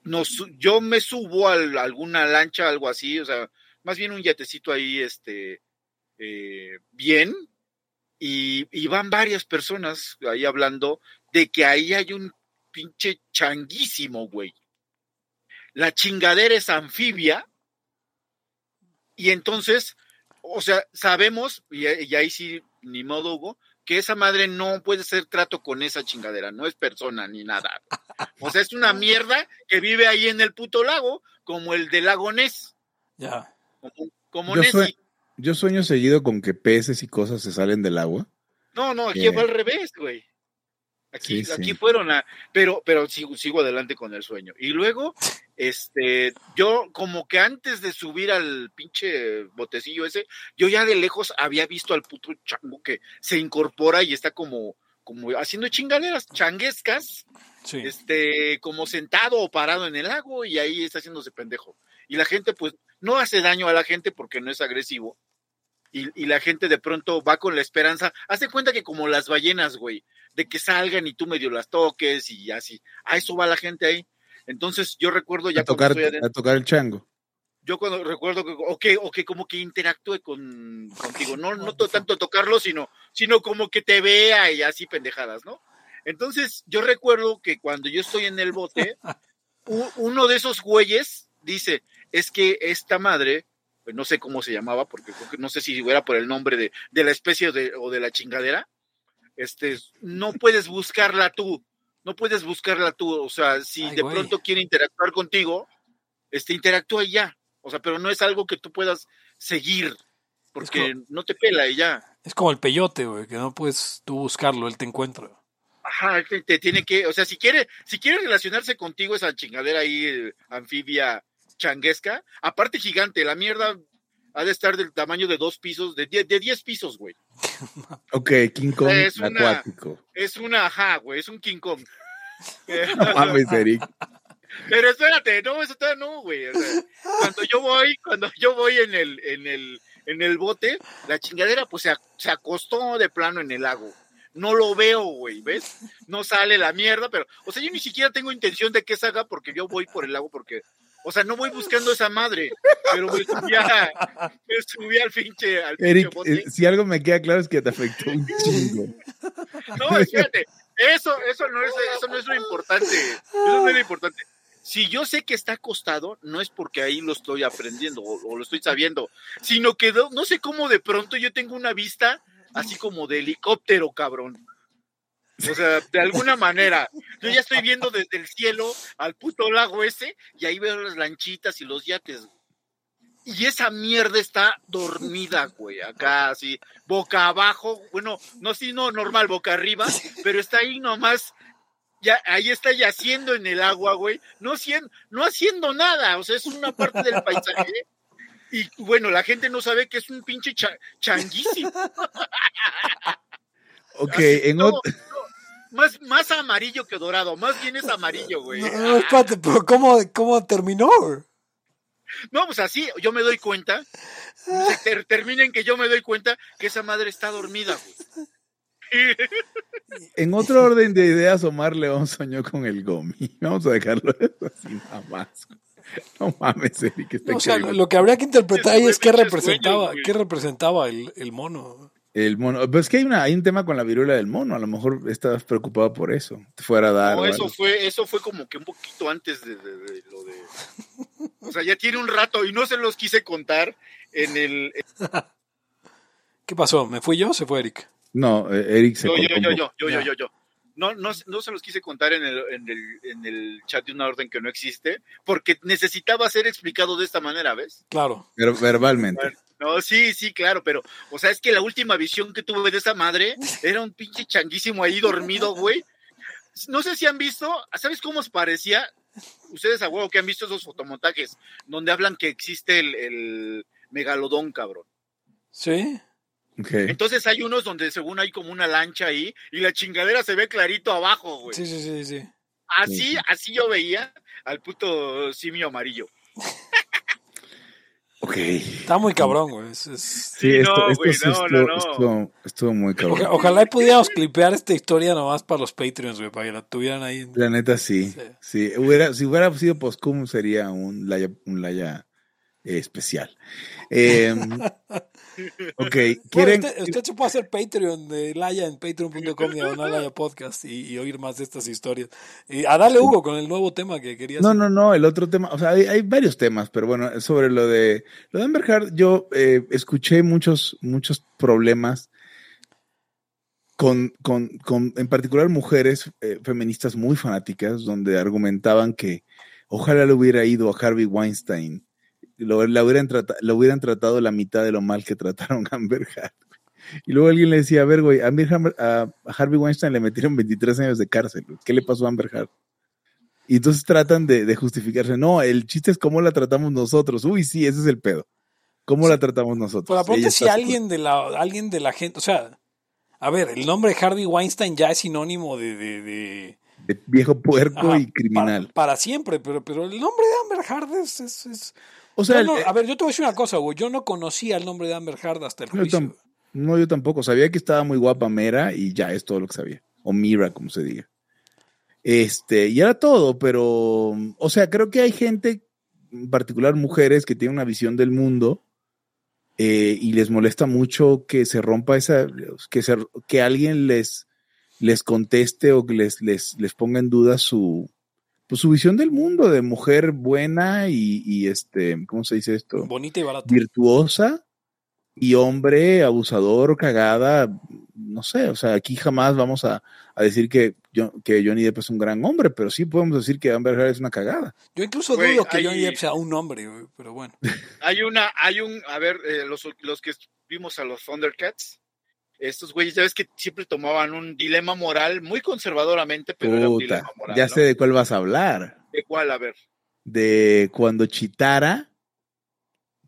nos, yo me subo a alguna lancha, algo así, o sea, más bien un yatecito ahí, este, eh, bien. Y, y van varias personas ahí hablando de que ahí hay un pinche changuísimo, güey la chingadera es anfibia y entonces, o sea, sabemos, y, y ahí sí, ni modo Hugo, que esa madre no puede ser trato con esa chingadera, no es persona ni nada. O sea, es una mierda que vive ahí en el puto lago, como el del lago Ness, Ya. como, como Nessie. Yo sueño seguido con que peces y cosas se salen del agua. No, no, aquí Eh. fue al revés, güey. Aquí, Sí, sí. aquí fueron a, pero, pero sigo, sigo adelante con el sueño. Y luego, este, yo como que antes de subir al pinche botecillo ese, yo ya de lejos había visto al puto chango que se incorpora y está como, como haciendo chingaderas changuescas, Sí. este, como sentado o parado en el lago y ahí está haciéndose pendejo. Y la gente, pues, no hace daño a la gente porque no es agresivo. Y, y la gente de pronto va con la esperanza. Hace cuenta que como las ballenas, güey, de que salgan y tú medio las toques y así. A eso va la gente ahí. Entonces yo recuerdo ya A cuando tocar, estoy adentro, a tocar el chango. yo cuando recuerdo que, o que, o que como que interactúe con, contigo, no, no to- tanto tocarlo, sino, sino como que te vea y así pendejadas, ¿no? Entonces, yo recuerdo que cuando yo estoy en el bote, u- uno de esos güeyes dice, es que esta madre, pues no sé cómo se llamaba, porque no sé si era por el nombre de, de la especie o de, o de la chingadera, este, no puedes buscarla tú, no puedes buscarla tú, o sea, si Ay, de güey. pronto quiere interactuar contigo, este, interactúa y ya, o sea, pero no es algo que tú puedas seguir, porque como- no te pela y ya. Es como el peyote, güey, que no puedes tú buscarlo, él te encuentra. Ajá, te, te tiene que, o sea, si quiere, si quiere relacionarse contigo esa chingadera ahí, eh, anfibia changuesca, aparte gigante, la mierda ha de estar del tamaño de dos pisos, de die- de diez pisos, güey. Ok, King Kong Es una- acuático. Es una, ajá, güey, es un King Kong. No mames, Eric. Pero espérate, no, eso todavía no, güey. o sea, cuando yo voy, cuando yo voy en el, en el, en el bote, la chingadera pues se, se acostó de plano en el lago. No lo veo, güey, ¿ves? No sale la mierda, pero, o sea, yo ni siquiera tengo intención de que salga porque yo voy por el lago porque, o sea, no voy buscando esa madre, pero me subí, a- me subí al pinche, al pinche Eric, bote. eh, si algo me queda claro es que te afectó un chingo. No, espérate. Eso, eso no es, eso no es lo importante. Eso no es lo importante. Si yo sé que está acostado, no es porque ahí lo estoy aprendiendo o, o lo estoy sabiendo, sino que no, no sé cómo de pronto yo tengo una vista así como de helicóptero, cabrón. O sea, de alguna manera, yo ya estoy viendo desde el cielo al puto lago ese y ahí veo las lanchitas y los yates. Y esa mierda está dormida, güey, acá así, boca abajo, bueno, no así, no normal, boca arriba, pero está ahí nomás, ya, ahí está yaciendo en el agua, güey, no haciendo, no haciendo nada, o sea, es una parte del paisaje. Y bueno, la gente no sabe que es un pinche cha- changuísimo. Ok, Así, en otro. No, más, más amarillo que dorado, más bien es amarillo, güey. No, no, espérate, pero ¿cómo, cómo terminó? No, pues así, yo me doy cuenta, se ter- termina en que yo me doy cuenta que esa madre está dormida, güey. En otro orden de ideas, Omar León soñó con el Gomi. Vamos a dejarlo así nada más. No mames, Eric, está No, o sea, lo que habría que interpretar ahí es qué representaba, qué representaba el, el mono. El mono. Pues es que hay, una, hay un tema con la viruela del mono. A lo mejor estabas preocupado por eso. Te fuera a dar. No, eso algo. fue, eso fue como que un poquito antes de, de- de lo de. O sea, ya tiene un rato y no se los quise contar en el. ¿Qué pasó? ¿Me fui yo o se fue Eric? No, eh, Eric se Yo, yo, yo, yo, yo, yo, yo, yo. No, no, no se los quise contar en el, en, el, en el chat de una orden que no existe, porque necesitaba ser explicado de esta manera, ¿ves? Claro. Ver- verbalmente. No, sí, sí, claro, pero, o sea, es que la última visión que tuve de esa madre era un pinche changuísimo ahí dormido, güey. No sé si han visto, ¿sabes cómo os parecía? Ustedes a huevo que han visto esos fotomontajes donde hablan que existe el, el megalodón, cabrón. ¿Sí? Ok. Entonces hay unos donde según hay como una lancha ahí y la chingadera se ve clarito abajo, güey. Sí, sí, sí, sí. Así, Sí. así yo veía al puto simio amarillo. Ok. Está muy cabrón, güey. Es- es- Sí, esto, no, esto güey, sí no, estuvo, no, no. estuvo- estuvo muy cabrón. Oja- ojalá y pudiéramos clipear esta historia nomás para los Patreons, güey, para que la tuvieran ahí. en- La neta sí. Sí. sí. Hubiera, si hubiera sido postcum sería un Laya, un Laya eh, especial. Eh, ok, Bueno, ¿quieren? usted, usted se puede hacer Patreon de Laya en patreon.com diagonal Laya podcast y, y oír más de estas historias. Y a darle Hugo con el nuevo tema que quería No, hacer. no, no, el otro tema, o sea, hay, hay varios temas, pero bueno, sobre lo de lo de Amber Heard, yo eh, escuché muchos, muchos problemas con, con, con en particular mujeres eh, feministas muy fanáticas, donde argumentaban que ojalá le hubiera ido a Harvey Weinstein, lo, la hubieran trata- lo hubieran tratado la mitad de lo mal que trataron a Amber Heard. Y luego alguien le decía, a ver, güey, a, a Harvey Weinstein le metieron 23 años de cárcel. ¿Qué le pasó a Amber Heard? Y entonces tratan de, de justificarse. No, el chiste es cómo la tratamos nosotros. Uy, sí, ese es el pedo. ¿Cómo la tratamos nosotros? Pero aparte Ella si alguien de la alguien de la gente, o sea, a ver, el nombre Harvey Weinstein ya es sinónimo de, de, de- de viejo puerco ajá, y criminal. Para, para siempre, pero, pero el nombre de Amber Heard es... es- es- o sea, no- el- a ver, yo te voy a decir una cosa, güey. Yo no conocía el nombre de Amber Heard hasta el juicio. no, yo tampoco. Sabía que estaba muy guapa Mera y ya es todo lo que sabía. O Mira, como se diga. Este, y era todo, pero, o sea, creo que hay gente, en particular mujeres, que tienen una visión del mundo eh, y les molesta mucho que se rompa esa, que, se, que alguien les, les conteste o que les, les, les ponga en duda su, pues, su visión del mundo de mujer buena y, y este, ¿cómo se dice esto? Bonita y barata. virtuosa y hombre abusador, cagada, no sé, o sea, aquí jamás vamos a, a decir que, yo- que Johnny Depp es un gran hombre, pero sí podemos decir que Amber Heard es una cagada. Yo incluso dudo que hay- Johnny Depp sea un hombre, pero bueno. Hay una, hay un, a ver, eh, los, los que vimos a los Thundercats, estos güeyes ya ves que siempre tomaban un dilema moral muy conservadoramente, pero era un Puta, dilema moral. ya ¿no? sé de cuál vas a hablar, ¿De cuál? A ver. de cuando Chitara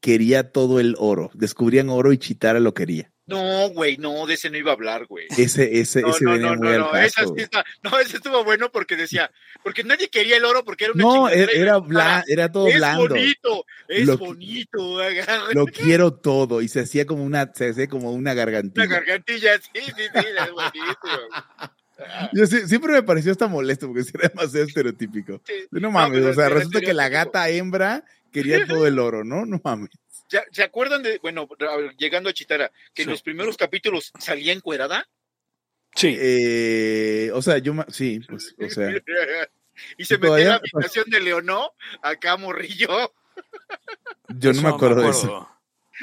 quería todo el oro, descubrían oro y Chitara lo quería. No, güey, no, de ese no iba a hablar, güey. Ese, ese, No, ese no, venía no, muy no, al no, esa sí está- no, ese estuvo bueno porque decía, porque nadie quería el oro porque era una No, chingadera era, era, bla- era todo es blando. bonito, es Lo- bonito, agarra Lo quiero todo. Y se hacía como una, se hacía como una una gargantilla. gargantilla, sí, sí, sí, es bonito. Yo sí- siempre me pareció hasta molesto porque era demasiado estereotípico. Sí. No mames, o sea, resulta que la gata hembra quería todo el oro, ¿no? No mames. ¿Se, se acuerdan de, bueno, llegando a Chitara, que en los primeros capítulos salía encuerada? Sí. Eh, o sea, yo, sí, pues, o sea, y se ¿Y metía en la habitación de Leonó, acá morrillo. yo no me acuerdo de eso.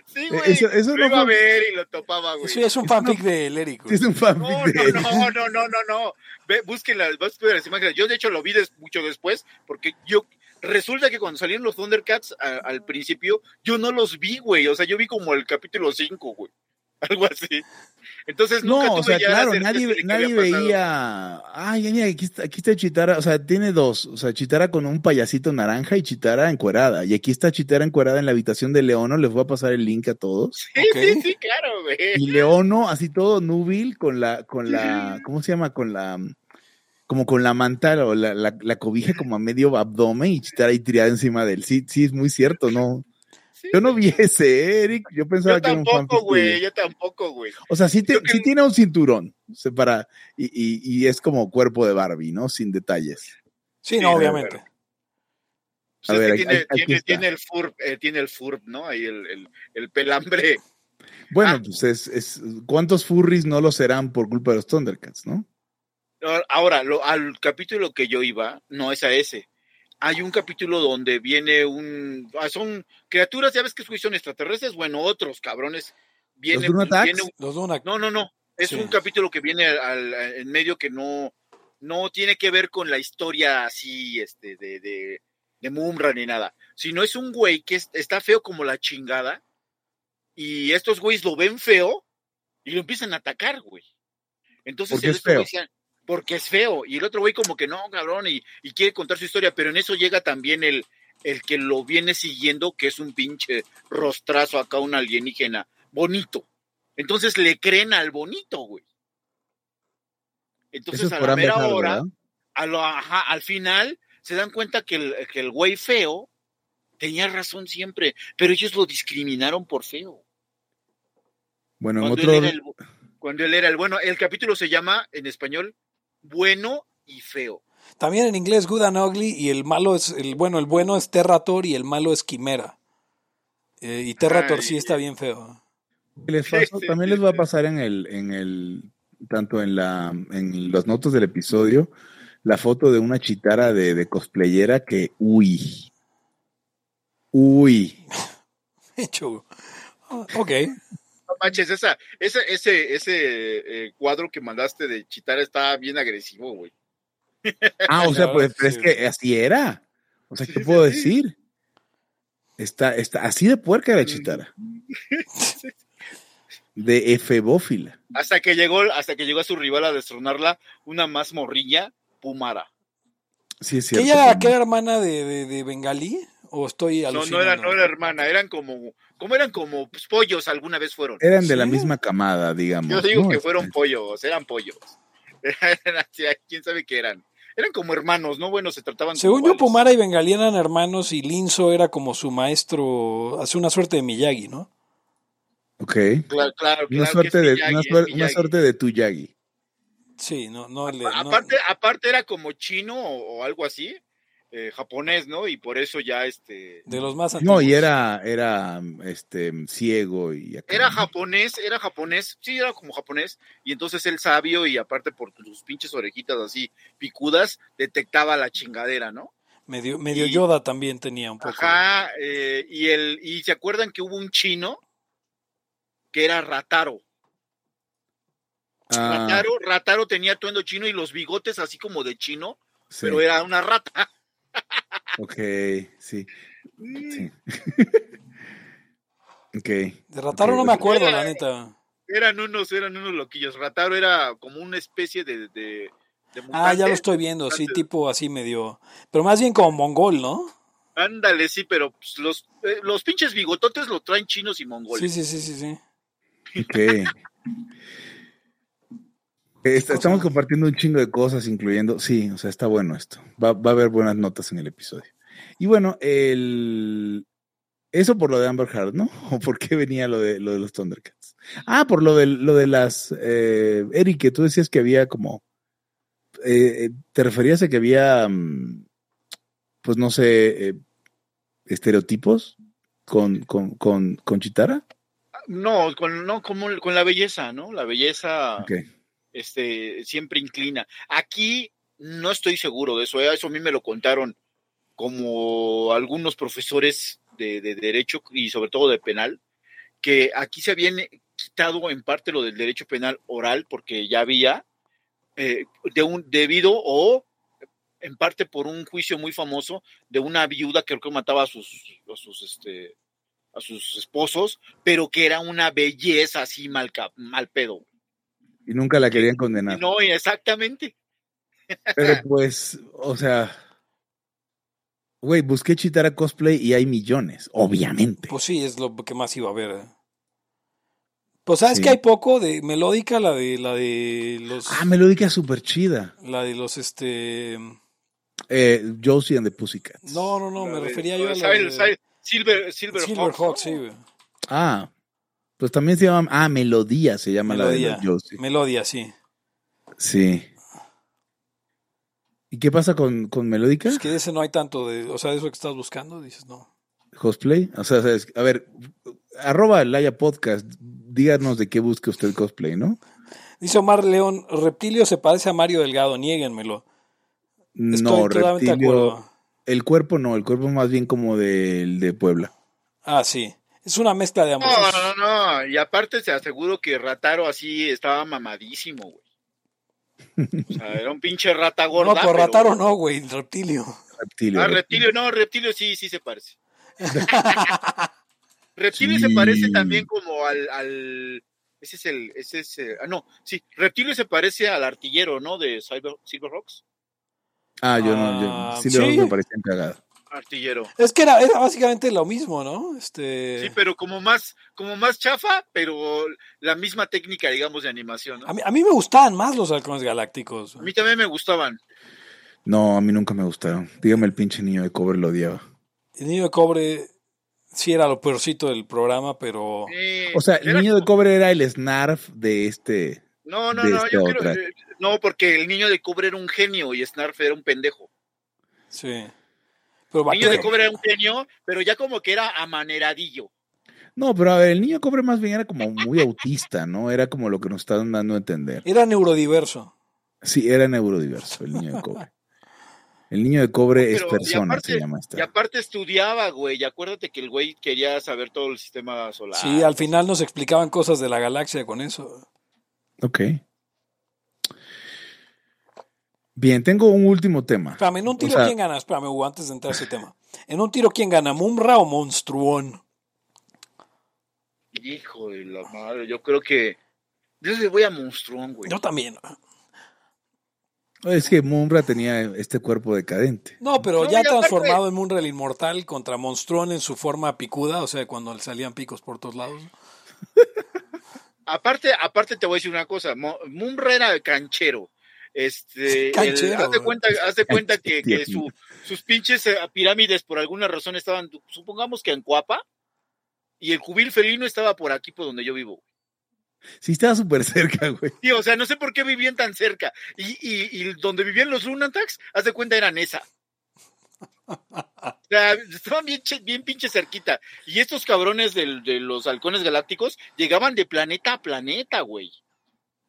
Sí, Eh, güey. eso- eso lo no iba a ver y lo topaba, güey. Eso ya es un no- fanfic del Eric. Sí, es un fanfic No, de no, no, no, no, no, no. Ve, busquen las, busquen las imágenes. Yo, de hecho, lo vi des- mucho después, porque yo, resulta que cuando salieron los Thundercats a- al principio, yo no los vi, güey. O sea, yo vi como el capítulo 5, güey. Algo así. Entonces, nunca No, tuve o sea, ya claro, nadie, nadie veía. Ay, mira, aquí está, aquí está Chitara. O sea, tiene dos. O sea, Chitara con un payasito naranja y Chitara encuerada. Y aquí está Chitara encuerada en la habitación de Leono. Les voy a pasar el link a todos. Sí, sí, sí, claro, güey. Y Leono, así todo núbil, con la, con la, ¿cómo se llama? Con la, como con la manta o la, la, la cobija como a medio abdomen y Chitara ahí tirada encima de él. Sí, sí, es muy cierto, ¿no? Sí. Yo no vi ese, Eric. Yo pensaba Yo que era un tampoco, fanfic güey. Yo tampoco, güey. O sea, sí, te- que- sí tiene un cinturón separa, y, y, y es como cuerpo de Barbie, ¿no? Sin detalles. Sí, Sí, no, obviamente. A es ver, aquí- tiene, aquí tiene, está. tiene el furb, eh, tiene el furb, ¿no? Ahí el, el, el pelambre. Bueno, Ah. pues es, es, ¿cuántos furries no lo serán por culpa de los Thundercats, no? Ahora, lo, al capítulo que yo iba, no es a ese. Hay un capítulo donde viene un. ah, Son criaturas, ya ves que son extraterrestres, bueno, otros cabrones. Viene, ¿Los viene un- no, no, no. Es Sí. un capítulo que viene al, al- en medio que no, no tiene que ver con la historia así, este, de, de, de Mumra ni nada. Sino es un güey que es- está feo como la chingada. Y estos güeyes lo ven feo y lo empiezan a atacar, güey. Entonces ¿Por qué el es otro güey feo? decía, porque es feo. Y el otro güey como que no, cabrón, y, y quiere contar su historia, pero en eso llega también el, el que lo viene siguiendo, que es un pinche rostrazo acá, un alienígena bonito. Entonces le creen al bonito, güey. Entonces es a la mera hora, ¿verdad? a lo- ajá, al final se dan cuenta que el, que el güey feo tenía razón siempre, pero ellos lo discriminaron por feo. Bueno, en Cuando, otro... él era el, bu- cuando él era el bueno, el capítulo se llama en español bueno y feo. También en inglés Good and Ugly y el malo es el bueno, el bueno es Terrator y el malo es Quimera. Eh, y Terrator Ay. sí está bien feo. les también les va a pasar en el, en el, tanto en la, en los notas del episodio, la foto de una chitara de, de cosplayera que, uy, uy, Hecho. Ah, Ok. Manches, esa, ese, ese, ese eh, cuadro que mandaste de Chitara está bien agresivo, güey. Ah, o sea, pues es que así era. O sea, ¿qué sí, puedo sí. decir? Está, está así de puerca la chitara. De efebófila. Hasta que llegó, hasta que llegó a su rival a destronarla, una más morrilla, Pumara. Sí, es ¿Que cierto. ella era hermana de, de, de Bengalí? ¿O estoy No, alucinando? no era, no era hermana, eran como, como eran como pues, pollos alguna vez fueron. Eran de la misma camada, digamos. Yo digo ¿no? que Este, fueron pollos, eran pollos. Eran así, quién sabe qué eran. Eran como hermanos, ¿no? Bueno, se trataban Según como yo, iguales. Pumara y Bengalí eran hermanos y Linzo era como su maestro, hace una suerte de Miyagi, ¿no? Ok. Claro, claro, Una claro suerte, que es de, Miyagi, una, suerte de Tuyagi. Sí, no, no le. no- Aparte, aparte era como chino o, o algo así, eh, japonés, ¿no? Y por eso ya este de los más No, antiguos. y era, era este ciego y acá, era ¿no? japonés, era japonés, sí, era como japonés, y entonces el sabio y aparte por sus pinches orejitas así picudas, detectaba la chingadera, ¿no? Medio, medio y- Yoda también tenía un poco. Ajá, eh, y el, y se acuerdan que hubo un chino que era Rataro. Ah, Rataro, Rataro tenía atuendo chino y los bigotes así como de chino, sí. pero era una rata. Ok, sí. sí. ok. De Rataro no me acuerdo, Era- la neta. Eran unos, eran unos loquillos. Rataro era como una especie de, de, de Ah, ya lo estoy viendo, sí, tipo así medio. Pero más bien como mongol, ¿no? Ándale, sí, pero pues, los, eh, los pinches bigototes lo traen chinos y mongoles. Sí, sí, sí, sí, sí. Ok. Est- Estamos compartiendo un chingo de cosas, incluyendo. Sí, o sea, está bueno esto. Va, va a haber buenas notas en el episodio. Y bueno, el. Eso por lo de Amber Heard, ¿no? ¿O por qué venía lo de, lo de los Thundercats? Ah, por lo de, lo de las. Eh, Eric, que tú decías que había como. eh, ¿Te referías a que había. mm, Pues no sé. eh, estereotipos con, con, con, con Chitara? No, con, no como, con la belleza, ¿no? La belleza Ok. Este, siempre inclina. Aquí no estoy seguro de eso, ¿eh? eso a mí me lo contaron como algunos profesores de, de derecho y sobre todo de penal, que aquí se habían quitado en parte lo del derecho penal oral porque ya había eh, de un, debido o en parte por un juicio muy famoso de una viuda que creo que mataba a sus, a sus, este, a sus esposos, pero que era una belleza así mal, mal pedo. Y nunca la querían condenar. No, exactamente. Pero pues, o sea, güey, busqué Chitara cosplay y hay millones, obviamente. Pues sí, es lo que más iba a ver. eh. Pues sabes Sí. que hay poco de melódica, la de la de los Ah, melódica súper chida. la de los este Eh, Josie and the Pussycats. no, no, no, me refería yo a la de Sil- Silver, Silver, Silverhawk, Hawks, sí, ¿no? güey. Ah, pues también se llama, ah, Melodía se llama Melodía. la de los Josie. Melodia, sí. Sí. ¿Y qué pasa con, con Melódica? Es que de ese no hay tanto de, o sea, de eso que estás buscando, dices, no. Cosplay. O sea, a ver, arroba Laya Podcast, díganos de qué busca usted cosplay, ¿no? Dice Omar León, Reptilio se parece a Mario Delgado, niéguenmelo. Estoy no, reptilio. El cuerpo no, el cuerpo más bien como del de Puebla. Ah, sí. Es una mezcla de ambos. No, no, no. Y aparte te aseguro que Rataro así estaba mamadísimo, güey. O sea, era un pinche rata gorda. no, por pero- Rataro no, güey, Reptilio. Reptilio. Ah, reptilio, no, reptilio sí, sí se parece. reptilio Sí. se parece también como al, al ese es el, ese es, eh, ah, no, sí, reptilio se parece al artillero, ¿no? De Silver, Silverhawks. Ah, yo no, yo, sí, sí. luego me parecían cagadas. Artillero. Es que era, era básicamente lo mismo, ¿no? Este. Sí, pero como más, como más chafa, pero la misma técnica, digamos, de animación, ¿no? a, mí, a mí me gustaban más los halcones galácticos. A mí también me gustaban. No, a mí nunca me gustaron. Dígame, el pinche niño de cobre lo odiaba. El niño de cobre sí era lo peorcito del programa, pero. Eh, O sea, el niño de cobre era el Snarf de este. No, no, de no, esta yo otra. creo, no, porque el niño de cobre era un genio y Snarf era un pendejo. Sí. Pero El niño de cobre era un genio, pero ya como que era amaneradillo. No, pero a ver, el niño de cobre más bien era como muy autista, ¿no? Era como lo que nos estaban dando a entender. Era neurodiverso. Sí, era neurodiverso el niño de cobre. El niño de cobre es Pero, y persona, aparte- se llama Y esta. aparte estudiaba, güey. Y acuérdate que el güey quería saber todo el sistema solar. Sí, al final nos explicaban cosas de la galaxia con eso. Ok. Bien, tengo un último tema. Espérame, en un O tiro, sea- ¿quién gana? Espérame, Hugo, antes de entrar a ese tema. En un tiro, ¿quién gana? ¿Mumra o Monstruón? Hijo de la madre, yo creo que. Yo le voy a Monstruón, güey. Yo también. Es que Mumbra tenía este cuerpo decadente. No, pero No, ya transformado en Munra el Inmortal contra Monstruón en su forma picuda, o sea, cuando le salían picos por todos lados. Aparte, aparte te voy a decir una cosa. Mumra era canchero. Este, Canchero, el- haz de cuenta, haz de cuenta que, que su- sus pinches eh, pirámides por alguna razón estaban, supongamos que en Cuapa, y el jubil felino estaba por aquí, por donde yo vivo. Sí, estaba súper cerca, güey. Sí, o sea, no sé por qué vivían tan cerca. Y, y, y donde vivían los Lunatax, haz de cuenta, eran esa. O sea, estaban bien, bien pinche cerquita. Y estos cabrones del- de los halcones galácticos llegaban de planeta a planeta, güey.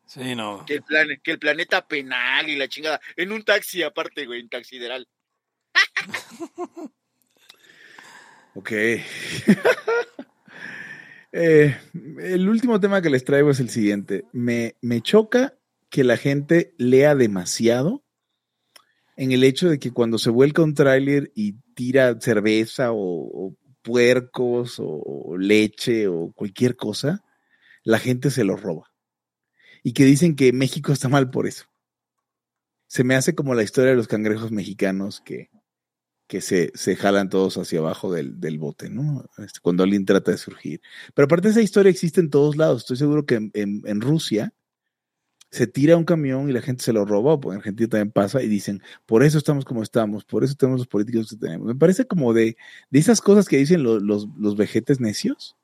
Sí, no. Que el, plan- que el planeta penal y la chingada. En un taxi aparte, güey, en taxideral. Ok. Eh, el último tema que les traigo es el siguiente. Me, me choca que la gente lea demasiado en el hecho de que cuando se vuelca un tráiler y tira cerveza o, o puercos o, o leche o cualquier cosa, la gente se lo roba. Y que dicen que México está mal por eso. Se me hace como la historia de los cangrejos mexicanos que que se, se jalan todos hacia abajo del, del bote, ¿no? Este, cuando alguien trata de surgir. Pero aparte esa historia existe en todos lados. Estoy seguro que en, en- Rusia se tira un camión y la gente se lo roba, o en Argentina también pasa, y dicen, por eso estamos como estamos, por eso tenemos los políticos que tenemos. Me parece como de, de esas cosas que dicen lo- los, los vejetes necios.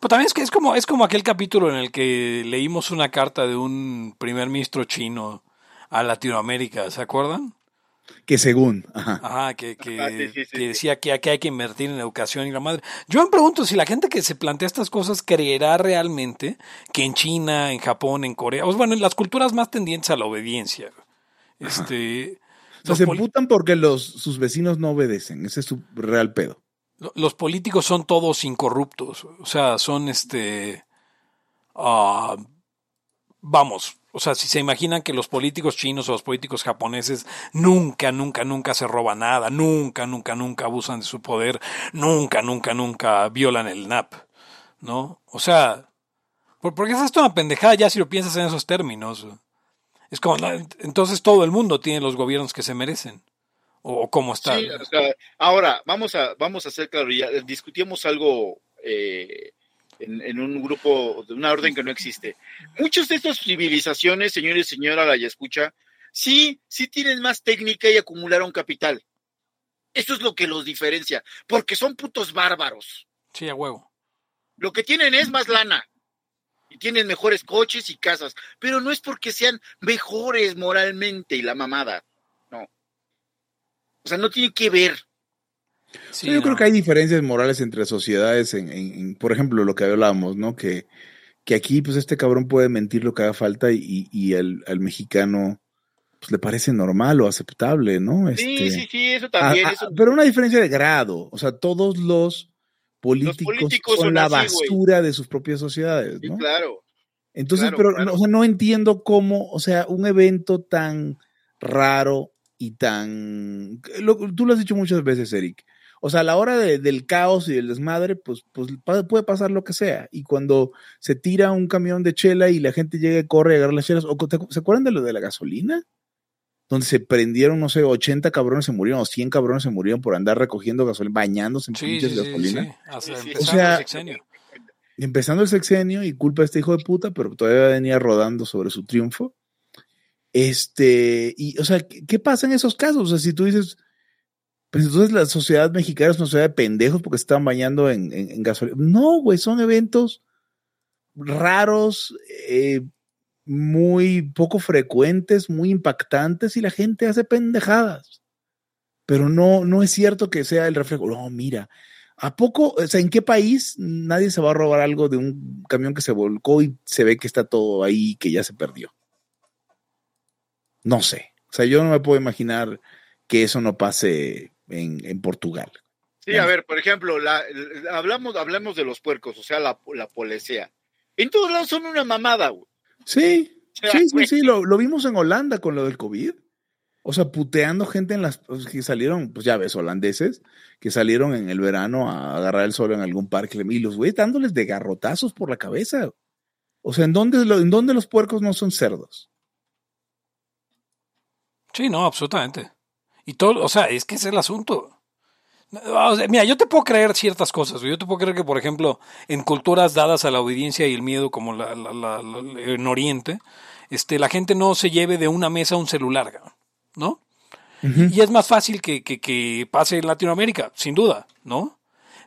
Pero también es que es como, es como aquel capítulo en el que leímos una carta de un primer ministro chino a Latinoamérica, ¿se acuerdan? Que según, ajá. Ajá, que, que, Ah, sí, sí, sí, que sí. decía que aquí hay que invertir en educación y la madre. Yo me pregunto si la gente que se plantea estas cosas creerá realmente que en China, en Japón, en Corea, o bueno, en las culturas más tendientes a la obediencia. Este, O sea, los, se emputan porque los, sus vecinos no obedecen. Ese es su real pedo. Lo- los políticos son todos incorruptos. O sea, son este. ah, vamos. O sea, si se imaginan que los políticos chinos o los políticos japoneses nunca, nunca, nunca se roban nada, nunca, nunca, nunca abusan de su poder, nunca, nunca, nunca violan el NAP, ¿no? O sea, por- porque es esto una pendejada ya si lo piensas en esos términos. Es como, entonces todo el mundo tiene los gobiernos que se merecen. O, cómo está. Sí, o sea, ahora vamos a, vamos a hacer claro, ya discutimos algo eh, en, en un grupo de una orden que no existe. Muchas de estas civilizaciones, señores y señora, la ya escucha, sí, sí tienen más técnica y acumularon capital. Eso es lo que los diferencia, porque son putos bárbaros. Sí, a huevo. Lo que tienen es más lana. Y tienen mejores coches y casas. Pero no es porque sean mejores moralmente y la mamada. No. O sea, no tiene que ver. Sí, yo no. creo que hay diferencias morales entre sociedades, en, en- en, por ejemplo, lo que hablábamos, ¿no? Que, que aquí, pues, este cabrón puede mentir lo que haga falta y, y al, al mexicano, pues, le parece normal o aceptable, ¿no? Sí, Este, sí, sí, eso también. eso- pero una diferencia de grado, o sea, todos los políticos, políticos son son la así, basura de sus propias sociedades, sí, ¿no? claro. Entonces, Claro, pero claro. No, o sea, no entiendo cómo, o sea, un evento tan raro y tan... lo- tú lo has dicho muchas veces, Eric. O sea, a la hora de- del caos y del desmadre, pues, pues puede pasar lo que sea. Y cuando se tira un camión de chela y la gente llega y corre a agarrar las chelas, ¿o ¿se acuerdan de lo de la gasolina? Donde se prendieron, no sé, 80 cabrones se murieron o 100 cabrones se murieron por andar recogiendo gasolina, bañándose en Sí, pinches sí, gasolina. sí. Hasta Sí, sí. empezando O sea, el sexenio. empezando el sexenio y culpa a este hijo de puta, pero todavía venía rodando sobre su triunfo. Este, y, o sea, ¿qué, pasa en esos casos? O sea, si tú dices, pues entonces la sociedad mexicana es una sociedad de pendejos porque se están bañando en, en- gasolina. No, güey, son eventos raros, eh, muy poco frecuentes, muy impactantes y la gente hace pendejadas. Pero no, no es cierto que sea el reflejo. No, mira, ¿A poco, o sea, en qué país nadie se va a robar algo de un camión que se volcó y se ve que está todo ahí, que ya se perdió? No sé. O sea, yo no me puedo imaginar que eso no pase en, en Portugal. Sí, a ver, por ejemplo, la, la- hablamos, hablamos de los puercos, o sea, la, la policía. En todos lados son una mamada, güey. Sí, sí, sí, sí, lo, lo vimos en Holanda con lo del COVID. O sea, puteando gente en las que salieron, pues ya ves, holandeses, que salieron en el verano a agarrar el sol en algún parque y los güeyes dándoles de garrotazos por la cabeza. O sea, ¿en dónde, lo- ¿en dónde los puercos no son cerdos? Sí, no, absolutamente. Y todo, o sea, es que es el asunto. O sea, mira, yo te puedo creer ciertas cosas. Yo te puedo creer que, por ejemplo, en culturas dadas a la obediencia y el miedo, como la, la- la- la- en Oriente, este, la gente no se lleve de una mesa un celular, ¿no? Y es más fácil que, que, que pase en Latinoamérica, sin duda, ¿no?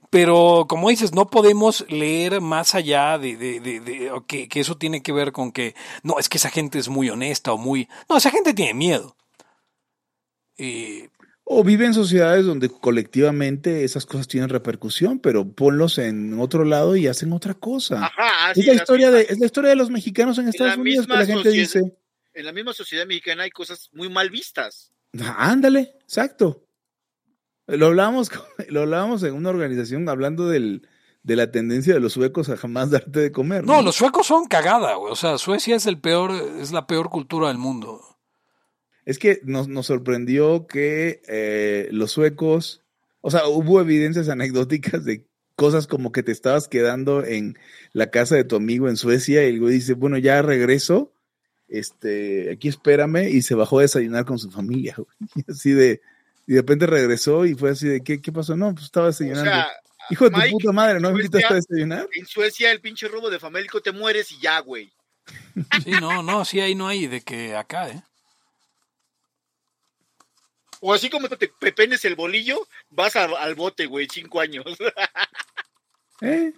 Pero como dices, no podemos leer más allá de, de, de- de- que, que eso tiene que ver con que, no, es que esa gente es muy honesta o muy... No, esa gente tiene miedo. Y O viven en sociedades donde colectivamente esas cosas tienen repercusión, pero ponlos en otro lado y hacen otra cosa. Ajá, así es, la historia de, es la historia de los mexicanos en Estados Unidos que la gente dice, En la misma sociedad mexicana hay cosas muy mal vistas. "Ah, ándale, exacto. Lo hablábamos, lo hablábamos en una organización hablando del, de la tendencia de los suecos a jamás darte de comer. No, los suecos son cagada, güey. O sea, Suecia es el peor, es la peor cultura del mundo. Es que nos, nos sorprendió que eh, los suecos, o sea, hubo evidencias anecdóticas de cosas como que te estabas quedando en la casa de tu amigo en Suecia y el güey dice, bueno, ya regreso, este, aquí espérame, y se bajó a desayunar con su familia. güey. Y así de, Y de repente regresó y fue así de, ¿qué, qué pasó? No, pues estaba O desayunando. sea, Hijo de tu puta madre, ¿no me invitaste a desayunar? en Suecia el pinche robo de famélico te mueres y ya, güey. Sí, no, no, sí, ahí no hay de que acá, ¿eh? O así como te pepenes el bolillo, vas a- al bote, güey, cinco años. ¿Eh?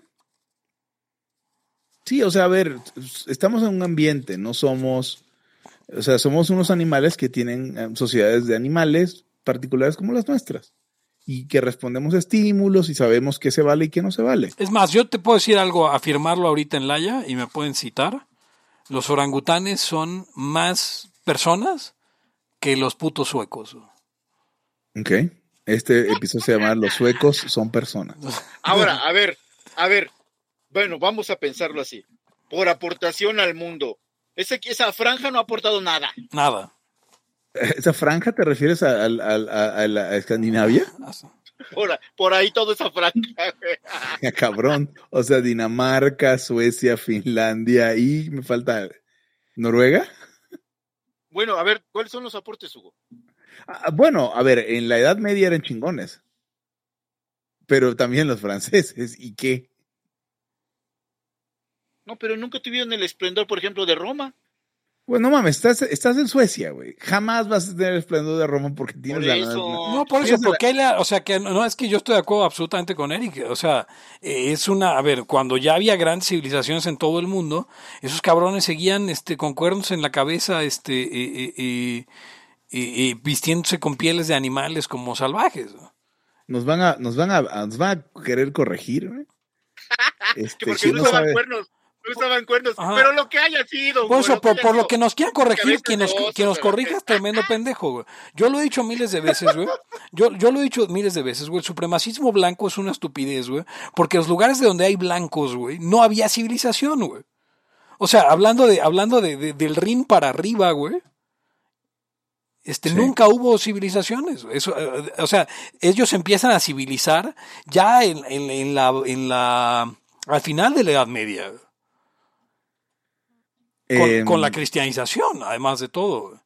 Sí, o sea, a ver, estamos en un ambiente, no somos, o sea, somos unos animales que tienen eh, sociedades de animales particulares como las nuestras y que respondemos a estímulos y sabemos qué se vale y qué no se vale. Es más, yo te puedo decir algo, afirmarlo ahorita en Laya y me pueden citar. Los orangutanes son más personas que los putos suecos. Ok. Este episodio se llama Los suecos son personas. Ahora, a ver, a ver. Bueno, vamos a pensarlo así. Por aportación al mundo. Ese, esa franja no ha aportado nada. Nada. ¿Esa franja te refieres a, a- a- a la- Escandinavia? Por, por ahí toda esa franja. Ah, Cabrón. O sea, Dinamarca, Suecia, Finlandia y me falta Noruega. Bueno, a ver, ¿cuáles son los aportes, Hugo? Ah, bueno, a ver, en la Edad Media eran chingones. Pero también los franceses. ¿Y qué? No, pero nunca tuvieron el esplendor, por ejemplo, de Roma. Bueno, no mames, estás, estás en Suecia, güey. Jamás vas a tener el esplendor de Roma porque tienes Por la... No, por eso, porque hay la- o sea, que no, no, es que yo estoy de acuerdo absolutamente con Eric, o sea, eh, es una, a ver, cuando ya había grandes civilizaciones en todo el mundo, esos cabrones seguían, este, con cuernos en la cabeza, este, eh, eh, eh, eh, eh, vistiéndose con pieles de animales como salvajes. ¿no? Nos van a, nos van a, nos van a querer corregir, güey. Este, Que porque si no usaban sabe- cuernos. No usaban cuernos. Ajá. Pero lo que haya sido. Por güey, eso, lo que por, por lo que nos quieran corregir, quien nos, oso, quien nos corrija es tremendo pendejo, güey. Yo lo he dicho miles de veces, güey. Yo, yo lo he dicho miles de veces, güey. El supremacismo blanco es una estupidez, güey. Porque los lugares de donde hay blancos, güey, no había civilización, güey. O sea, hablando de, hablando de, de- del Rin para arriba, güey. Este, Sí. nunca hubo civilizaciones. Eso, eh, o sea, ellos empiezan a civilizar ya en, en- en la, en la, al final de la Edad Media. Con, Em, con la cristianización, además de todo.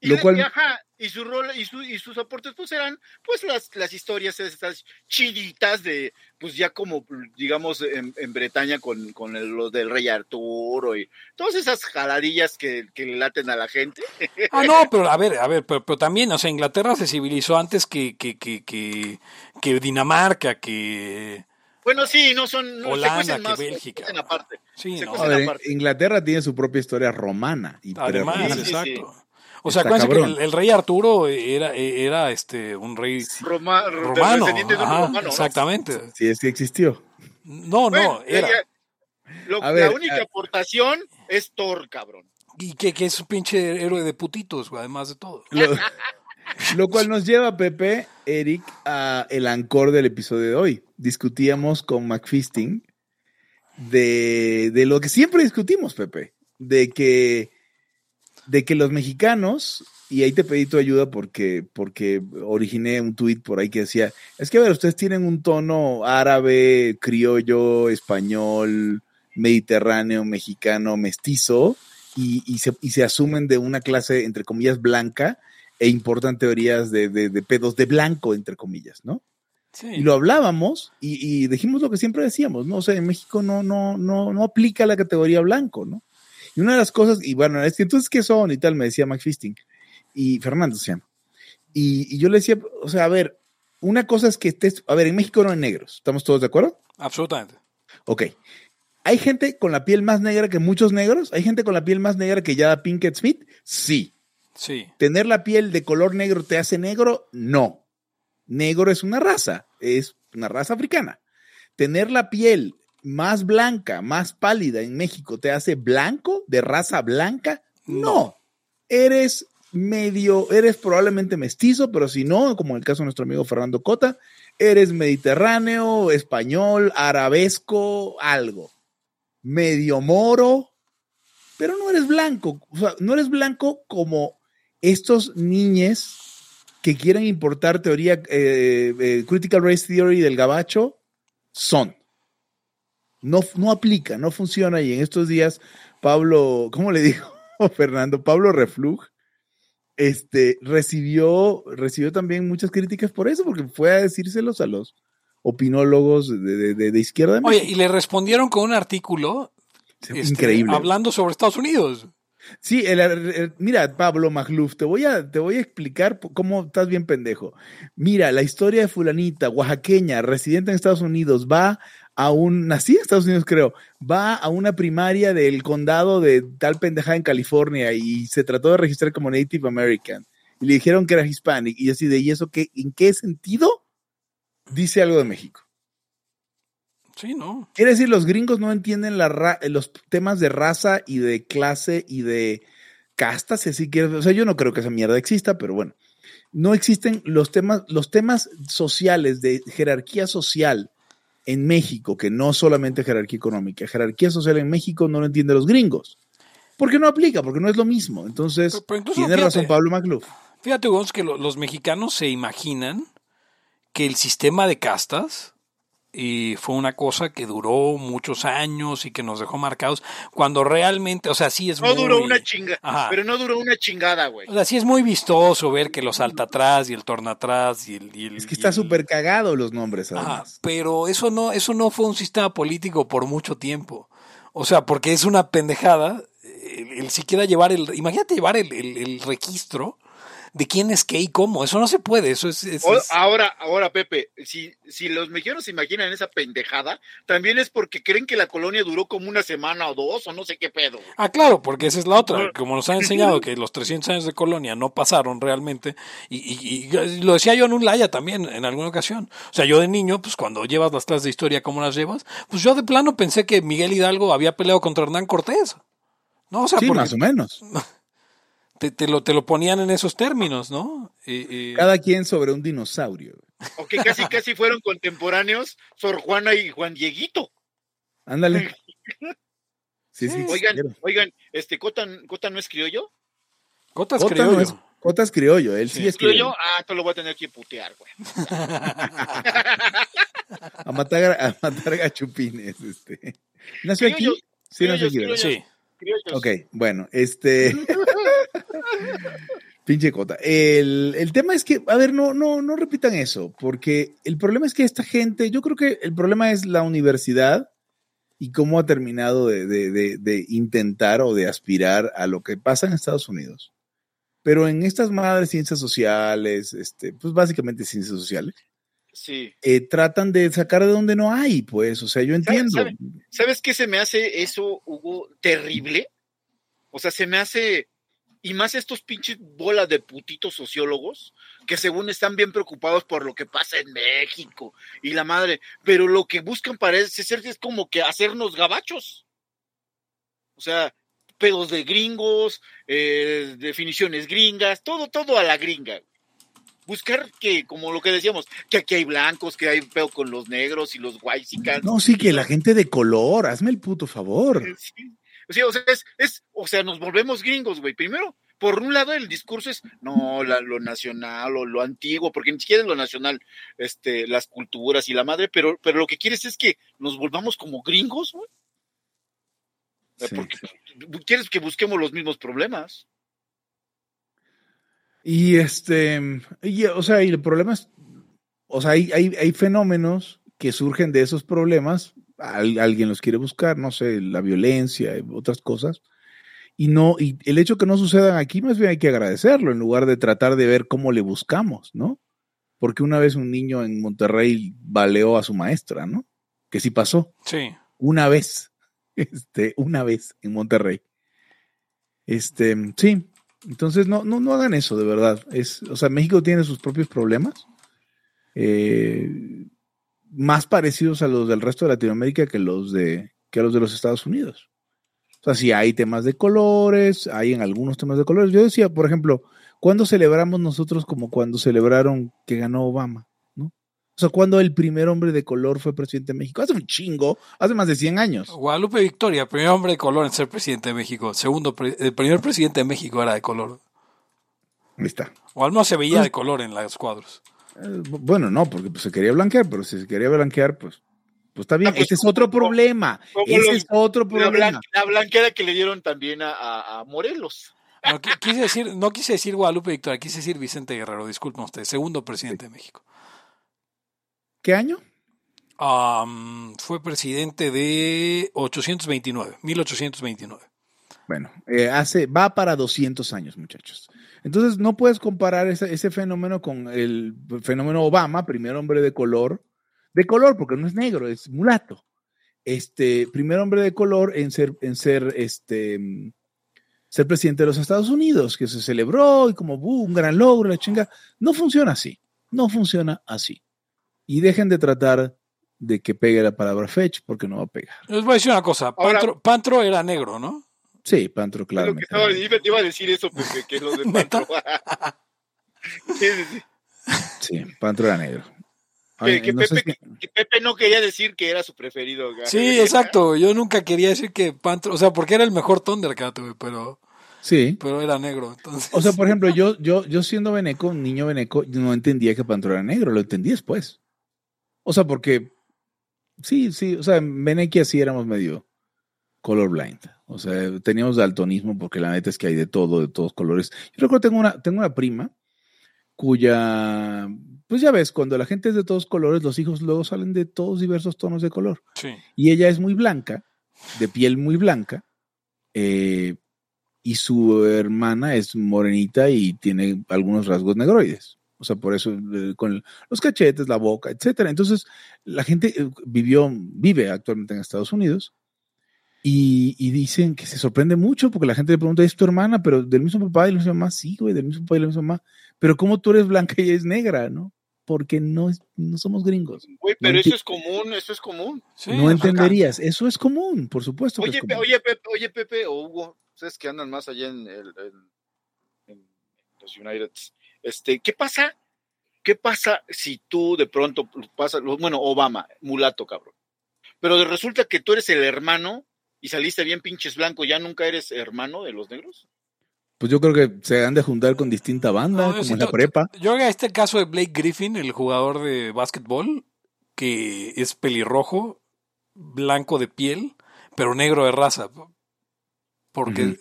Y, Lo cual- y ajá, y su rol y, su- y sus aportes pues eran pues las, las historias estas chiditas de pues ya como digamos en, en Bretaña con, con el- lo del rey Arturo y todas esas jaladillas que, que le laten a la gente Ah, no, pero a ver, a ver, pero, pero también, o sea, Inglaterra se civilizó antes que, que, que, que, que Dinamarca, que... bueno sí no son no, Holanda, se que se Bélgica. aparte Sí, Se no, cuecen a ver, aparte. Inglaterra tiene su propia historia romana. Y además, sí, sí. O sea, acuérdense que el, el rey Arturo era, era este, un rey Roma, romano. descendiente de ajá, romano, ¿no? exactamente. Sí, es que existió. No, no, era. ella- lo- A ver, la única aportación es Thor cabrón Y que, que es un pinche héroe de putitos, güey, además de todo. Lo, lo cual nos lleva, Pepe, Eric, a el ancor del episodio de hoy. Discutíamos con McFisting de, de lo que siempre discutimos, Pepe, de que, de que los mexicanos, y ahí te pedí tu ayuda porque, porque originé un tuit por ahí que decía, es que a ver, ustedes tienen un tono árabe, criollo, español, mediterráneo, mexicano, mestizo, y, y se, y se asumen de una clase, entre comillas, blanca, e importan teorías de, de, de pedos de blanco, entre comillas, ¿no? Sí. Y lo hablábamos y, y dijimos lo que siempre decíamos, ¿no? O sea, en México no, no, no, no aplica la categoría blanco, ¿no? Y una de las cosas, y bueno, es que entonces, ¿qué son? Y tal, me decía McFisting. Y Fernando se llama. Y, y yo le decía, o sea, a ver, una cosa es que estés, a ver, en México no hay negros, ¿estamos todos de acuerdo? Absolutamente. Ok. ¿Hay gente con la piel más negra que muchos negros? ¿Hay gente con la piel más negra que ya Pinkett Smith? Sí. Sí. ¿Tener la piel de color negro te hace negro? No. Negro es una raza, es una raza africana. Tener la piel más blanca, más pálida en México te hace blanco, de raza blanca? No. Eres medio, eres probablemente mestizo, pero si no, como en el caso de nuestro amigo Fernando Cota, eres mediterráneo, español, arabesco, algo. Medio moro, pero no eres blanco. O sea, no eres blanco como estos niñes que quieren importar teoría eh, eh, critical race theory del gabacho son. No, no aplica, no funciona. Y en estos días, Pablo, ¿cómo le dijo Fernando? Pablo Reflug este, recibió, recibió también muchas críticas por eso, porque fue a decírselos a los opinólogos de, de- de izquierda. de Oye, y le respondieron con un artículo este, increíble. hablando sobre Estados Unidos. Sí, el- el- mira, Pablo Magluf, te voy a, te voy a explicar cómo estás bien pendejo. Mira, la historia de fulanita, oaxaqueña, residente en Estados Unidos, va a un, nací en Estados Unidos creo, va a una primaria del condado de tal pendejada en California y se trató de registrar como Native American. Y le dijeron que era hispanic y así de, ¿y eso qué? ¿En qué sentido? Dice algo de México. Sí, ¿no? Quiere decir, los gringos no entienden la ra- los temas de raza y de clase y de castas, si así quieres. O sea, yo no creo que esa mierda exista, pero bueno. No existen los temas, los temas sociales de jerarquía social en México, que no solamente jerarquía económica, jerarquía social en México no lo entienden los gringos. Porque no aplica, porque no es lo mismo. Entonces, Pero- pero incluso, tiene fíjate, razón Pablo Magluf. Fíjate, Gonz, que lo- los mexicanos se imaginan que el sistema de castas y fue una cosa que duró muchos años y que nos dejó marcados, cuando realmente, o sea, sí es No muy... duró una chinga, Ajá. pero no duró una chingada, güey. O sea, sí es muy vistoso ver que los salta atrás y el torna atrás y el... y el- Es que y está el- súper cagado los nombres, Ajá, además. pero eso no, eso no fue un sistema político por mucho tiempo. O sea, porque es una pendejada el, el siquiera llevar el, imagínate llevar el, el- el registro de quién es qué y cómo. Eso no se puede. Eso es, es- O- es- ahora, ahora, Pepe, si, si los mexicanos se imaginan esa pendejada, también es porque creen que la colonia duró como una semana o dos, o no sé qué pedo. Ah, claro, porque esa es la otra. Como nos han enseñado que los 300 años de colonia no pasaron realmente. Y, y- y lo decía yo en un Laya también, en alguna ocasión. O sea, yo de niño, pues cuando llevas las clases de historia, ¿cómo las llevas? Pues yo de plano pensé que Miguel Hidalgo había peleado contra Hernán Cortés. No, o sea, Sí, porque más o menos. te, te lo, te lo ponían en esos términos, ¿no? Y- y- Cada quien sobre un dinosaurio. O que casi, casi fueron contemporáneos Sor Juana y Juan Dieguito. Ándale. Sí, sí. Sí. Oigan, quiero. oigan, este, Cota, Cota no es criollo. Cota creo no yo. es- Cota es criollo, él sí, Sí. es ¿Criollo? criollo. Ah, te lo voy a tener que putear, güey. A matar, a matar gachupines. Este. ¿Nació aquí? Criollos, Sí, nació aquí. Sí. Criollos. Ok, bueno, este. Pinche cota. El, el tema es que, a ver, no, no, no repitan eso, porque el problema es que esta gente, yo creo que el problema es la universidad y cómo ha terminado de, de- de- de intentar o de aspirar a lo que pasa en Estados Unidos. Pero en estas madres ciencias sociales, este, pues básicamente ciencias sociales, Sí. eh, tratan de sacar de donde no hay, pues, o sea, yo entiendo. sabe? ¿Sabes qué se me hace eso, Hugo, terrible? O sea, se me hace, y más estos pinches bolas de putitos sociólogos, que según están bien preocupados por lo que pasa en México y la madre, pero lo que buscan parece ser es como que hacernos gabachos. O sea, pedos de gringos, eh, definiciones gringas, todo, todo a la gringa. Buscar que, como lo que decíamos, que aquí hay blancos, que hay pedo con los negros y los whitexicans. No, sí, que la gente de color, hazme el puto favor. Sí. O sea, o sea, es, es- o sea, nos volvemos gringos, güey. Primero, por un lado, el discurso es no, la- lo nacional o lo antiguo, porque ni siquiera es lo nacional, este, las culturas y la madre, pero, pero lo que quieres es que nos volvamos como gringos, güey. Sí. Porque quieres que busquemos los mismos problemas. Y este, y, o sea, y el problema es, o sea, hay, hay, hay fenómenos que surgen de esos problemas, al- alguien los quiere buscar, no sé, la violencia, otras cosas, y no, y el hecho que no sucedan aquí, más bien hay que agradecerlo, en lugar de tratar de ver cómo le buscamos, ¿no? Porque una vez un niño en Monterrey baleó a su maestra, ¿no? Que sí pasó, Sí. una vez, este, una vez en Monterrey. Este, sí, entonces no, no, no hagan eso, de verdad. Es, o sea, México tiene sus propios problemas, eh, más parecidos a los del resto de Latinoamérica que los de, que los de los Estados Unidos. O sea, sí hay temas de colores, hay en algunos temas de colores. Yo decía, por ejemplo, ¿cuándo celebramos nosotros como cuando celebraron que ganó Obama? ¿no? O sea, cuando el primer hombre de color fue presidente de México? Hace un chingo, hace más de 100 años. Guadalupe Victoria, primer hombre de color en ser presidente de México. Segundo, el primer presidente de México era de color. Ahí está. O al menos se veía de color en los cuadros. Eh, bueno, no, porque pues, se quería blanquear, pero si se quería blanquear, pues, pues está bien. Ah, pues, Ese es otro como- problema. como Ese los- es otro La, problema. blan- la blanqueada que le dieron también a, a- a Morelos. No, qui- quise decir, no quise decir Guadalupe Victoria, quise decir Vicente Guerrero, disculpen ustedes, segundo presidente de México. ¿Qué año? Fue presidente de 829, 1829. Bueno, eh, hace, va para 200 años, muchachos. Entonces, no puedes comparar ese, ese fenómeno con el fenómeno Obama, primer hombre de color, de color, porque no es negro, es mulato. Este, primer hombre de color en ser, en ser, este, ser presidente de los Estados Unidos, que se celebró y como, "Uh, un gran logro, la chinga. No funciona así, no funciona así. Y dejen de tratar de que pegue la palabra fetch, porque no va a pegar. Les voy a decir una cosa, Ahora- Pantro, Pantro era negro, ¿no? Sí, Pantro, Lo claro. que estaba, iba, iba a decir eso, Pepe, que lo de. Pantro. Sí, Pantro era negro. Que, Ay, que no sé Pepe, si- que Pepe no quería decir que era su preferido. güey. Sí, exacto. Yo nunca quería decir que Pantro, o sea, porque era el mejor Thundercat, güey, pero, Sí. pero era negro. Entonces, O sea, por ejemplo, yo, yo, yo siendo veneco, un niño veneco, yo no entendía que Pantro era negro, lo entendí después. O sea, porque sí, sí, o sea, en Venequia sí éramos medio colorblind. O sea, teníamos daltonismo porque la neta es que hay de todo, de todos colores. Yo recuerdo tengo una, tengo una prima cuya, pues ya ves, cuando la gente es de todos colores, los hijos luego salen de todos diversos tonos de color. sí. y ella es muy blanca, de piel muy blanca, eh, y su hermana es morenita y tiene algunos rasgos negroides. O sea, por eso eh, con los cachetes, la boca, etcétera. Entonces, la gente eh, vivió, vive actualmente en Estados Unidos y, y dicen que se sorprende mucho porque la gente le pregunta, ¿es tu hermana? Pero del mismo papá y de la misma mamá, sí, güey, del mismo papá y de la misma mamá. Pero ¿cómo tú eres blanca y ella es negra, no? Porque no, es- no somos gringos. Güey, pero No eso es común, eso es común. Sí, no acá. entenderías. Eso es común, por supuesto. que Oye, es Pe- común. oye, Pepe, oye, Pepe o Hugo, ustedes que andan más allá en, el- en- en los United, este, ¿qué pasa? ¿Qué pasa si tú de pronto pasas, bueno, Obama, mulato, cabrón, pero resulta que tú eres el hermano y saliste bien pinches blanco, ya nunca eres hermano de los negros? Pues yo creo que se han de juntar con distinta banda, No, como en la prepa. Yo que este caso de Blake Griffin, el jugador de básquetbol, que es pelirrojo, blanco de piel, pero negro de raza. Porque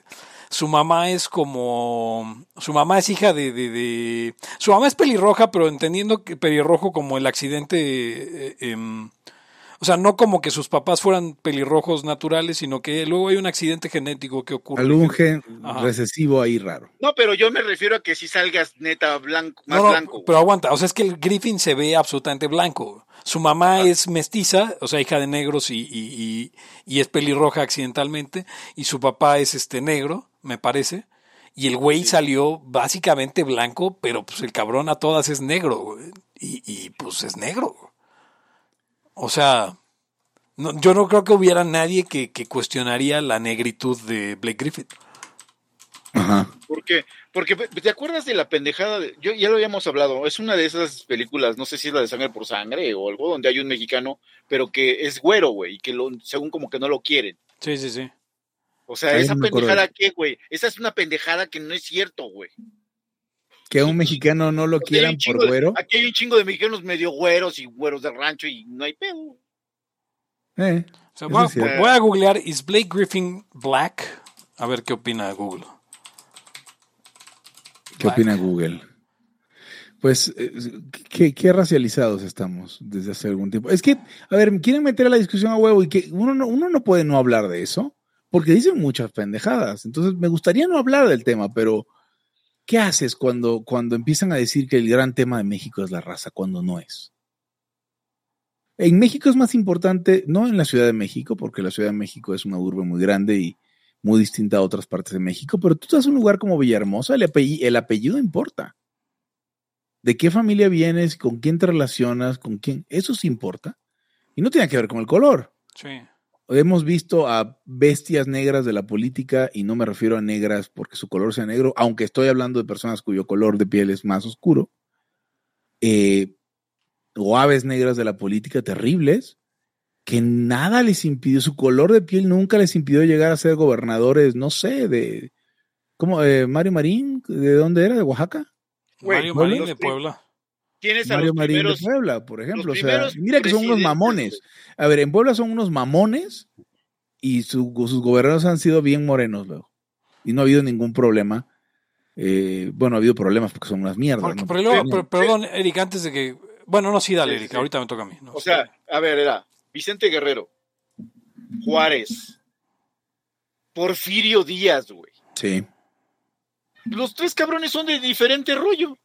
su mamá es como. Su mamá es hija de, de- de- Su mamá es pelirroja, pero entendiendo que pelirrojo como el accidente. eh, em, o sea, no como que sus papás fueran pelirrojos naturales, sino que luego hay un accidente genético que ocurre. Algún gen Ajá. recesivo ahí raro. No, pero yo me refiero a que si salgas neta blanco, más No, no, blanco. pero aguanta, o sea, es que el Griffin se ve absolutamente blanco. Su mamá es mestiza, o sea, hija de negros y, y, y- y es pelirroja accidentalmente, y su papá es este negro, me parece. Y el güey salió básicamente blanco, pero pues el cabrón a todas es negro, güey. Y, y pues es negro. O sea, no- yo no creo que hubiera nadie que, que cuestionaría la negritud de Blake Griffin. Ajá. Porque, porque te acuerdas de la pendejada, de- yo ya lo habíamos hablado, es una de esas películas, no sé si es la de sangre por sangre o algo, donde hay un mexicano, pero que es güero, güey, y que lo, según como que no lo quieren. Sí, sí, sí. O sea, Ahí esa no pendejada qué, güey, esa es una pendejada que no es cierto, güey. Que a un mexicano no lo quieran por de- güero. Aquí hay un chingo de mexicanos medio güeros y güeros de rancho y no hay pedo. Eh, O sea, Eso voy, a, voy googlear, ¿is Blake Griffin black? A ver qué opina Google. ¿Qué Black. opina Google? Pues, eh, ¿qué, qué racializados estamos desde hace algún tiempo. Es que, a ver, quieren meter a la discusión a huevo y que uno no, uno no puede no hablar de eso, porque dicen muchas pendejadas. Entonces, me gustaría no hablar del tema, pero ¿qué haces cuando, cuando empiezan a decir que el gran tema de México es la raza, cuando no es? En México es más importante, no en la Ciudad de México, porque la Ciudad de México es una urbe muy grande y muy distinta a otras partes de México, pero tú estás en un lugar como Villahermosa, el apellido, el apellido importa. ¿De qué familia vienes? ¿Con quién te relacionas? ¿Con quién? Eso sí importa. Y no tiene que ver con el color. Sí. Hemos visto a bestias negras de la política, y no me refiero a negras porque su color sea negro, aunque estoy hablando de personas cuyo color de piel es más oscuro, eh, o aves negras de la política terribles, que nada les impidió, su color de piel nunca les impidió llegar a ser gobernadores, no sé, de... ¿Cómo? Eh, Mario Marín, ¿de dónde era? ¿De Oaxaca? Mario. Marín de Puebla. Tienes a Mario los Marín primeros, de Puebla, por ejemplo. O sea, mira que son unos mamones. A ver, en Puebla son unos mamones y su- sus gobernadores han sido bien morenos luego. Y no ha habido ningún problema Eh, bueno, ha habido problemas porque son unas mierdas. Porque, ¿no? pero luego- Sí. pero- perdón, Eric, antes de que. Bueno, no, sí, dale, Sí, Eric. sí. Ahorita me toca a mí. ¿no? O sea, a ver, era Vicente Guerrero, Juárez, Porfirio Díaz, güey. Sí. Los tres cabrones son de diferente rollo.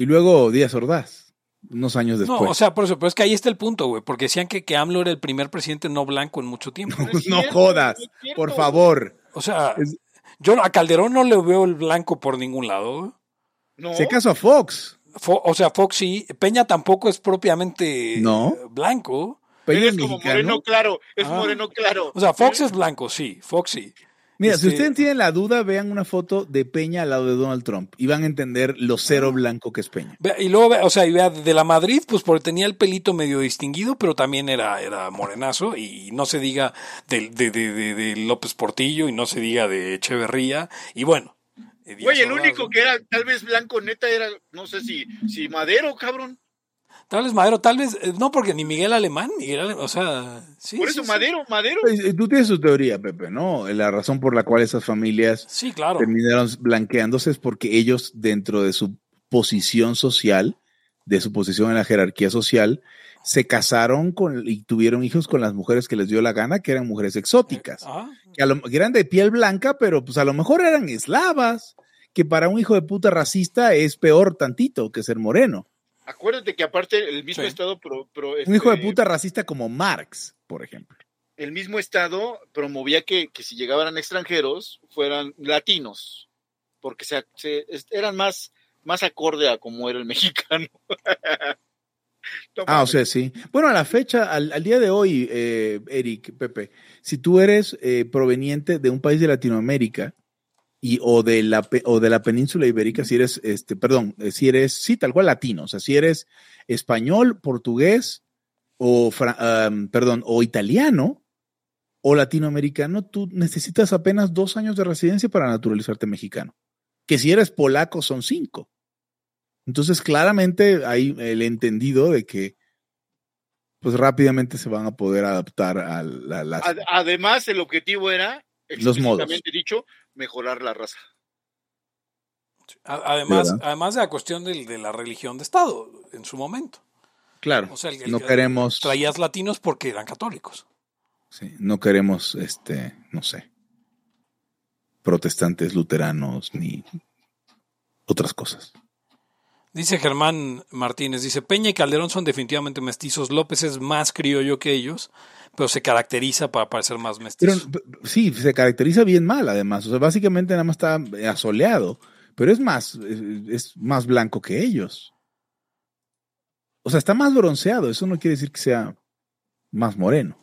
Y luego Díaz Ordaz, unos años después. No, o sea, por eso, pero es que ahí está el punto, güey, porque decían que, que AMLO era el primer presidente no blanco en mucho tiempo. No es no cierto, jodas, por güey. favor. O sea, Es- yo a Calderón no le veo el blanco por ningún lado. No, Si acaso a Fox. Fo- o sea, Fox sí, Peña tampoco es propiamente No. eh, blanco. Peña es es como mexicano. moreno claro, es Ah. moreno claro. O sea, Fox es blanco, sí, Fox sí. Mira, si Este- ustedes tienen la duda, vean una foto de Peña al lado de Donald Trump y van a entender lo cero blanco que es Peña. Y luego, o sea, y vea, de la Madrid, pues porque tenía el pelito medio distinguido, pero también era, era morenazo, y no se diga de, de, de- de López Portillo, y no se diga de Echeverría, y bueno. Güey, el único que era tal vez blanco neta era, no sé si, si Madero, cabrón. Tal vez Madero, tal vez, eh, no, porque ni Miguel Alemán, Miguel Alemán, o sea, sí. Por eso sí. Madero, Madero. Pues, eh, Tú tienes tu teoría, Pepe, ¿no? La razón por la cual esas familias Sí, claro. terminaron blanqueándose es porque ellos, dentro de su posición social, de su posición en la jerarquía social, se casaron con y tuvieron hijos con las mujeres que les dio la gana, que eran mujeres exóticas. Ah, que, a lo- que eran de piel blanca, pero pues a lo mejor eran eslavas, que para un hijo de puta racista es peor tantito que ser moreno. Acuérdate que aparte el mismo Sí. estado pro- pro- Un hijo de este, puta racista como Marx, por ejemplo. el mismo estado promovía que, que si llegaban extranjeros fueran latinos, porque se, eran más, más acorde a como era el mexicano. No Ah, o sea, sí. Bueno, a la fecha, al, al día de hoy, eh, Eric, Pepe, si tú eres eh, proveniente de un país de Latinoamérica y o de la o de la península ibérica, si eres, este, perdón, eh, si eres, sí, tal cual latino, o sea, si eres español, portugués o, perdón, o italiano o latinoamericano, tú necesitas apenas dos años de residencia para naturalizarte mexicano. Que si eres polaco son cinco. Entonces, claramente hay el entendido de que pues rápidamente se van a poder adaptar a la, Además, el objetivo era, Los modos. dicho, mejorar la raza. además, ¿Verdad? además de la cuestión del- de, la religión de Estado en su momento. Claro, O sea, el- el- no queremos, Traías latinos porque eran católicos. sí, no queremos, este, no sé, protestantes, luteranos, ni otras cosas. Dice Germán Martínez, dice, Peña y Calderón son definitivamente mestizos, López es más criollo que ellos, pero se caracteriza para parecer más mestizo. sí, se caracteriza bien mal, además. O sea, básicamente nada más está asoleado, pero es más, es, es más blanco que ellos. O sea, está más bronceado. Eso no quiere decir que sea más moreno.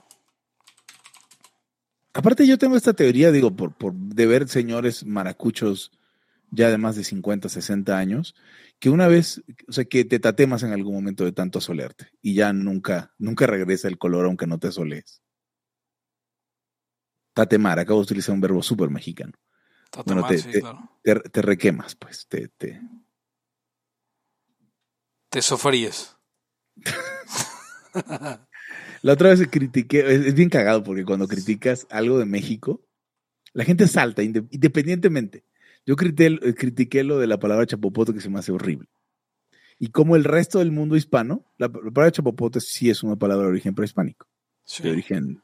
Aparte, yo tengo esta teoría, digo, por, por de ver señores maracuchos ya de más de 50, 60 años, que una vez, o sea, que te tatemas en algún momento de tanto asolearte y ya nunca, nunca regresa el color aunque no te asolees. Tatemar, acabo de utilizar un verbo súper mexicano. Tatamar, bueno, te- sí, te- claro. Te, te requemas, pues, te, te, Te sofríes. La otra vez critiqué, es, es bien cagado porque cuando criticas algo de México, la gente salta inde- independientemente. Yo critiqué, critiqué lo de la palabra chapopote que se me hace horrible. Y como el resto del mundo hispano, la, la palabra chapopote sí es una palabra de origen prehispánico, Sí. de origen...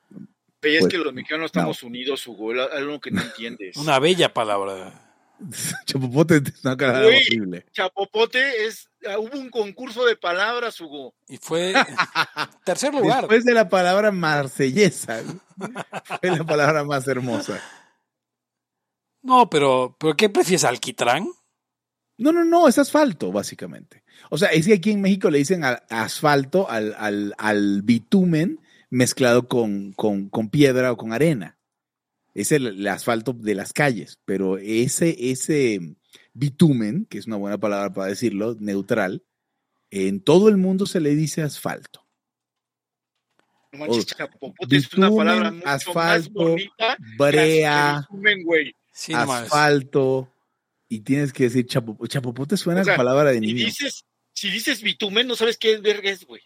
Pero es Pues, que los mexicanos estamos unidos, Hugo, es algo que no entiendes. Una bella palabra. chapopote es una palabra Güey. horrible. Chapopote es, ah, hubo un concurso de palabras, Hugo. Y fue tercer lugar. Después de la palabra marsellesa, fue la palabra más hermosa. No, pero, pero ¿qué prefieres, alquitrán? No, no, no, es asfalto, básicamente. O sea, es que aquí en México le dicen a- asfalto al, al, al bitumen mezclado con, con, con piedra o con arena. Es el, el asfalto de las calles, pero ese, ese bitumen, que es una buena palabra para decirlo, neutral, en todo el mundo se le dice asfalto. No manches, Oh, chapopote es una palabra mucho asfalto, más bonita. Brea, que bitumen, güey. Sí, asfalto, y tienes que decir chapopote. Chapopote suena O sea, a palabra de Si niño. dices, si dices bitumen, no sabes qué verga es, güey.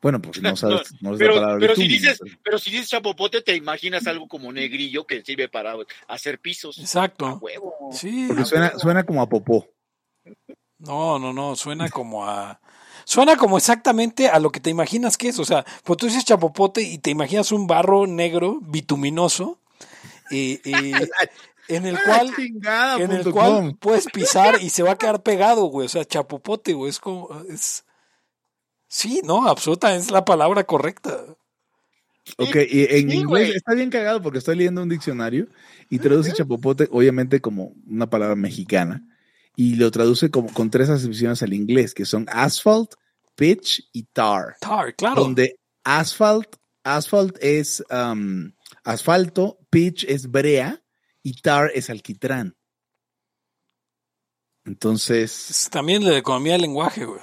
Bueno, pues no sabes, no, es la Pero, palabra pero si dices, pero- pero si dices chapopote, te imaginas algo como negrillo que sirve para hacer pisos. A Exacto. huevo. Sí. Porque suena, suena como a popó. No, no, no, suena como a... Suena como exactamente a lo que te imaginas que es. O sea, pues tú dices chapopote y te imaginas un barro negro, bituminoso, y, y en el cual... Chingada en el cual puedes pisar y se va a quedar pegado, güey. O sea, chapopote, güey. Es como. Es... Sí, no, absolutamente es la palabra correcta. Ok, y en Sí, inglés está bien cagado porque estoy leyendo un diccionario y traduce chapopote, obviamente, como una palabra mexicana, y lo traduce como con tres acepciones al inglés, que son asphalt, pitch y tar. Tar, claro. Donde asphalt, asphalt es um, asfalto, pitch es brea y tar es alquitrán. Entonces, Es también la economía del lenguaje, güey.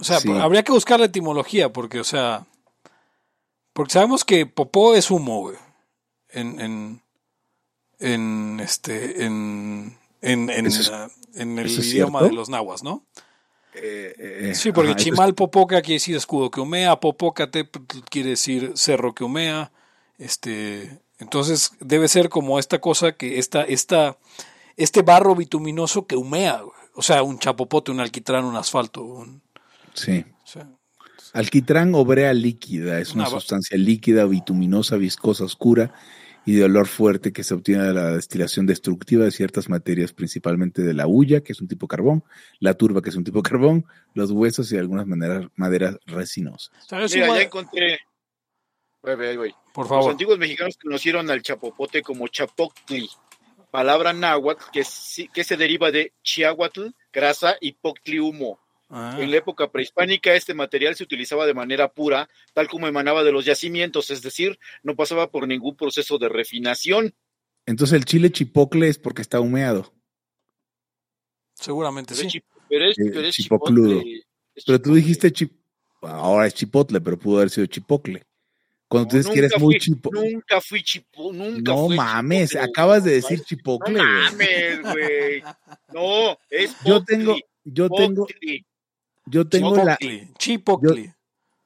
O sea, Sí. habría que buscar la etimología, porque, o sea. Porque sabemos que popó es humo, güey. En. En. En. Este. En. En, en, es- en el idioma cierto. de los nahuas, ¿no? Eh, eh, Sí, porque ajá, chimal popoca quiere decir escudo que humea, popócate quiere decir cerro que humea. Este, entonces debe ser como esta cosa que esta, esta, este barro bituminoso que humea, o sea, un chapopote, un alquitrán, un asfalto. un- sí. o sea, Alquitrán o brea líquida es una, Una sustancia líquida, bituminosa, viscosa, oscura y de olor fuerte que se obtiene de la destilación destructiva de ciertas materias, principalmente de la hulla, que es un tipo carbón, la turba, que es un tipo carbón, los huesos y algunas maneras, maderas resinosas. Mira, ya encontré. Güey, güey. por Los favor. antiguos mexicanos conocieron al chapopote como chapoctli, palabra náhuatl que, sí- que se deriva de chiahuatl, grasa y poctli humo. Ah, En la época prehispánica este material se utilizaba de manera pura, tal como emanaba de los yacimientos, es decir, no pasaba por ningún proceso de refinación. Entonces el chile chipocle es porque está humeado. seguramente Pero es sí. chip- pero es- Eh, pero es chipocludo. chipotle, es Pero tú dijiste chip, ahora es chipotle, pero pudo haber sido chipocle. Cuando tú No, dices que eres nunca muy chipo. Nunca fui chipo, nunca No fui mames, chipotle, acabas de decir No chipocle. güey. mames, güey. No, es Yo poctli, tengo, yo tengo. Yo tengo la, Chipocli, chipocli.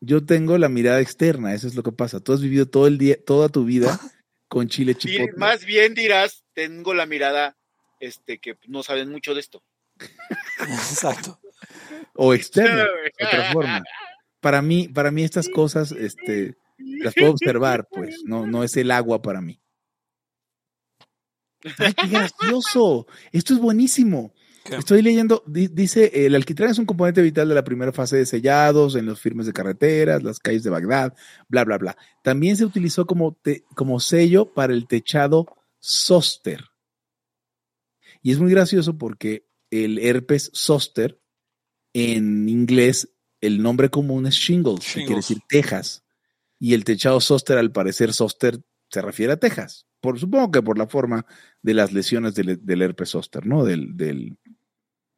yo tengo la mirada externa, eso es lo que pasa. Tú has vivido todo el día, toda tu vida con chile Y chipotle. más bien dirás, tengo la mirada, este, que no saben mucho de esto. Exacto. O externa, de otra forma. Para mí, para mí estas cosas, este, las puedo observar, pues, no, no es el agua para mí. ¡Ay, qué gracioso! Esto es buenísimo. Estoy leyendo, di- dice, el alquitrán es un componente vital de la primera fase de sellados en los firmes de carreteras, las calles de Bagdad, bla, bla, bla. También se utilizó como, te- como sello para el techado zóster. Y es muy gracioso porque el herpes zóster, en inglés, el nombre común es shingles, que quiere decir tejas. Y el techado zóster, al parecer, zóster se refiere a tejas. Por, supongo que por la forma de las lesiones del, del herpes zóster, ¿no? Del, del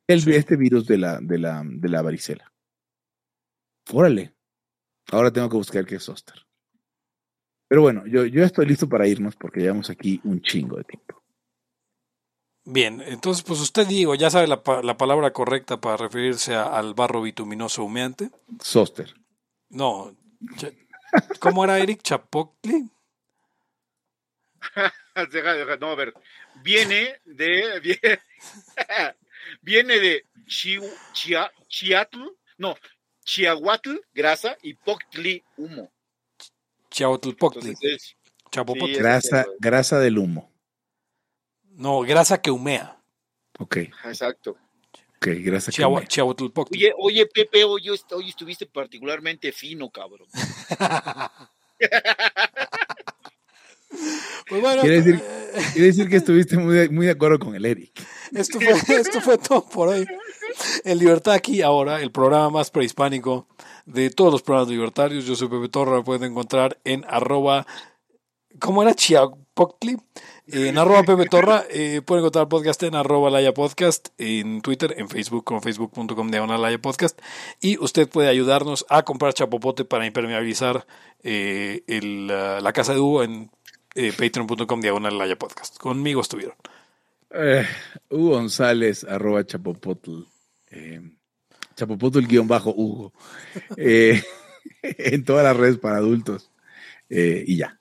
el- Sí. este virus de la, de la, de la varicela. Órale. Ahora tengo que buscar qué es zóster. Pero bueno, yo, yo estoy listo para irnos porque llevamos aquí un chingo de tiempo. Bien, entonces, pues usted digo, ya sabe la, la palabra correcta para referirse a- al barro bituminoso humeante. Zóster. No. ¿Cómo era Eric? ¿Chapocli? Deja, deja, no, a ver. Viene de. Viene, viene de Chiu- Chia- Chiatl, no, Chiahuatl, grasa, y Poctli, humo. Chiautlpoctli. Es. Sí, Grasa, grasa del humo. No, grasa que humea. Ok, Exacto. ok, grasa que humea. Chiautlpoctli. Oye, oye, Pepe, hoy, hoy estuviste particularmente fino, cabrón. Pues bueno, Quiere decir- eh, Quiere decir que estuviste muy de, muy de acuerdo con el Eric. esto, fue, esto fue todo por hoy. En Libertad aquí ahora, el programa más prehispánico de todos los programas libertarios. Yo soy Pepe Torra, me pueden encontrar en arroba, ¿cómo era? Chiapoctli. En arroba Pepe Torra, eh, pueden encontrar el podcast en arroba Laya Podcast, en Twitter, en Facebook, con facebook.com diagonal Laya Podcast. Y usted puede ayudarnos a comprar chapopote para impermeabilizar eh, el, la, la casa de Hugo en eh, patreon.com diagonal Laya Podcast. Conmigo estuvieron. Eh, Hugo González, arroba chapopotl. Eh, Chapopoto el guion bajo Hugo. Eh, en todas las redes para adultos. Eh, y ya.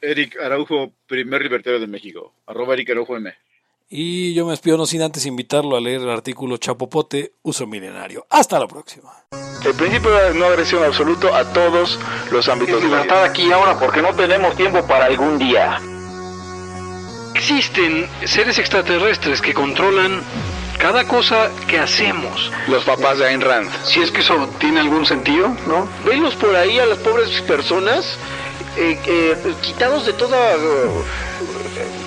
Eric Araujo, primer libertario de México. Arroba Eric Araujo M. Y yo me despido no sin antes invitarlo a leer el artículo Chapopote, uso milenario. Hasta la próxima. El principio de no agresión absoluto a todos los ámbitos de la vida. Libertad aquí y ahora porque no tenemos tiempo para algún día. Existen seres extraterrestres que controlan cada cosa que hacemos. Los papás de Ayn Rand. Si es que eso tiene algún sentido, ¿no? Venlos por ahí a las pobres personas eh, eh, quitados de toda eh,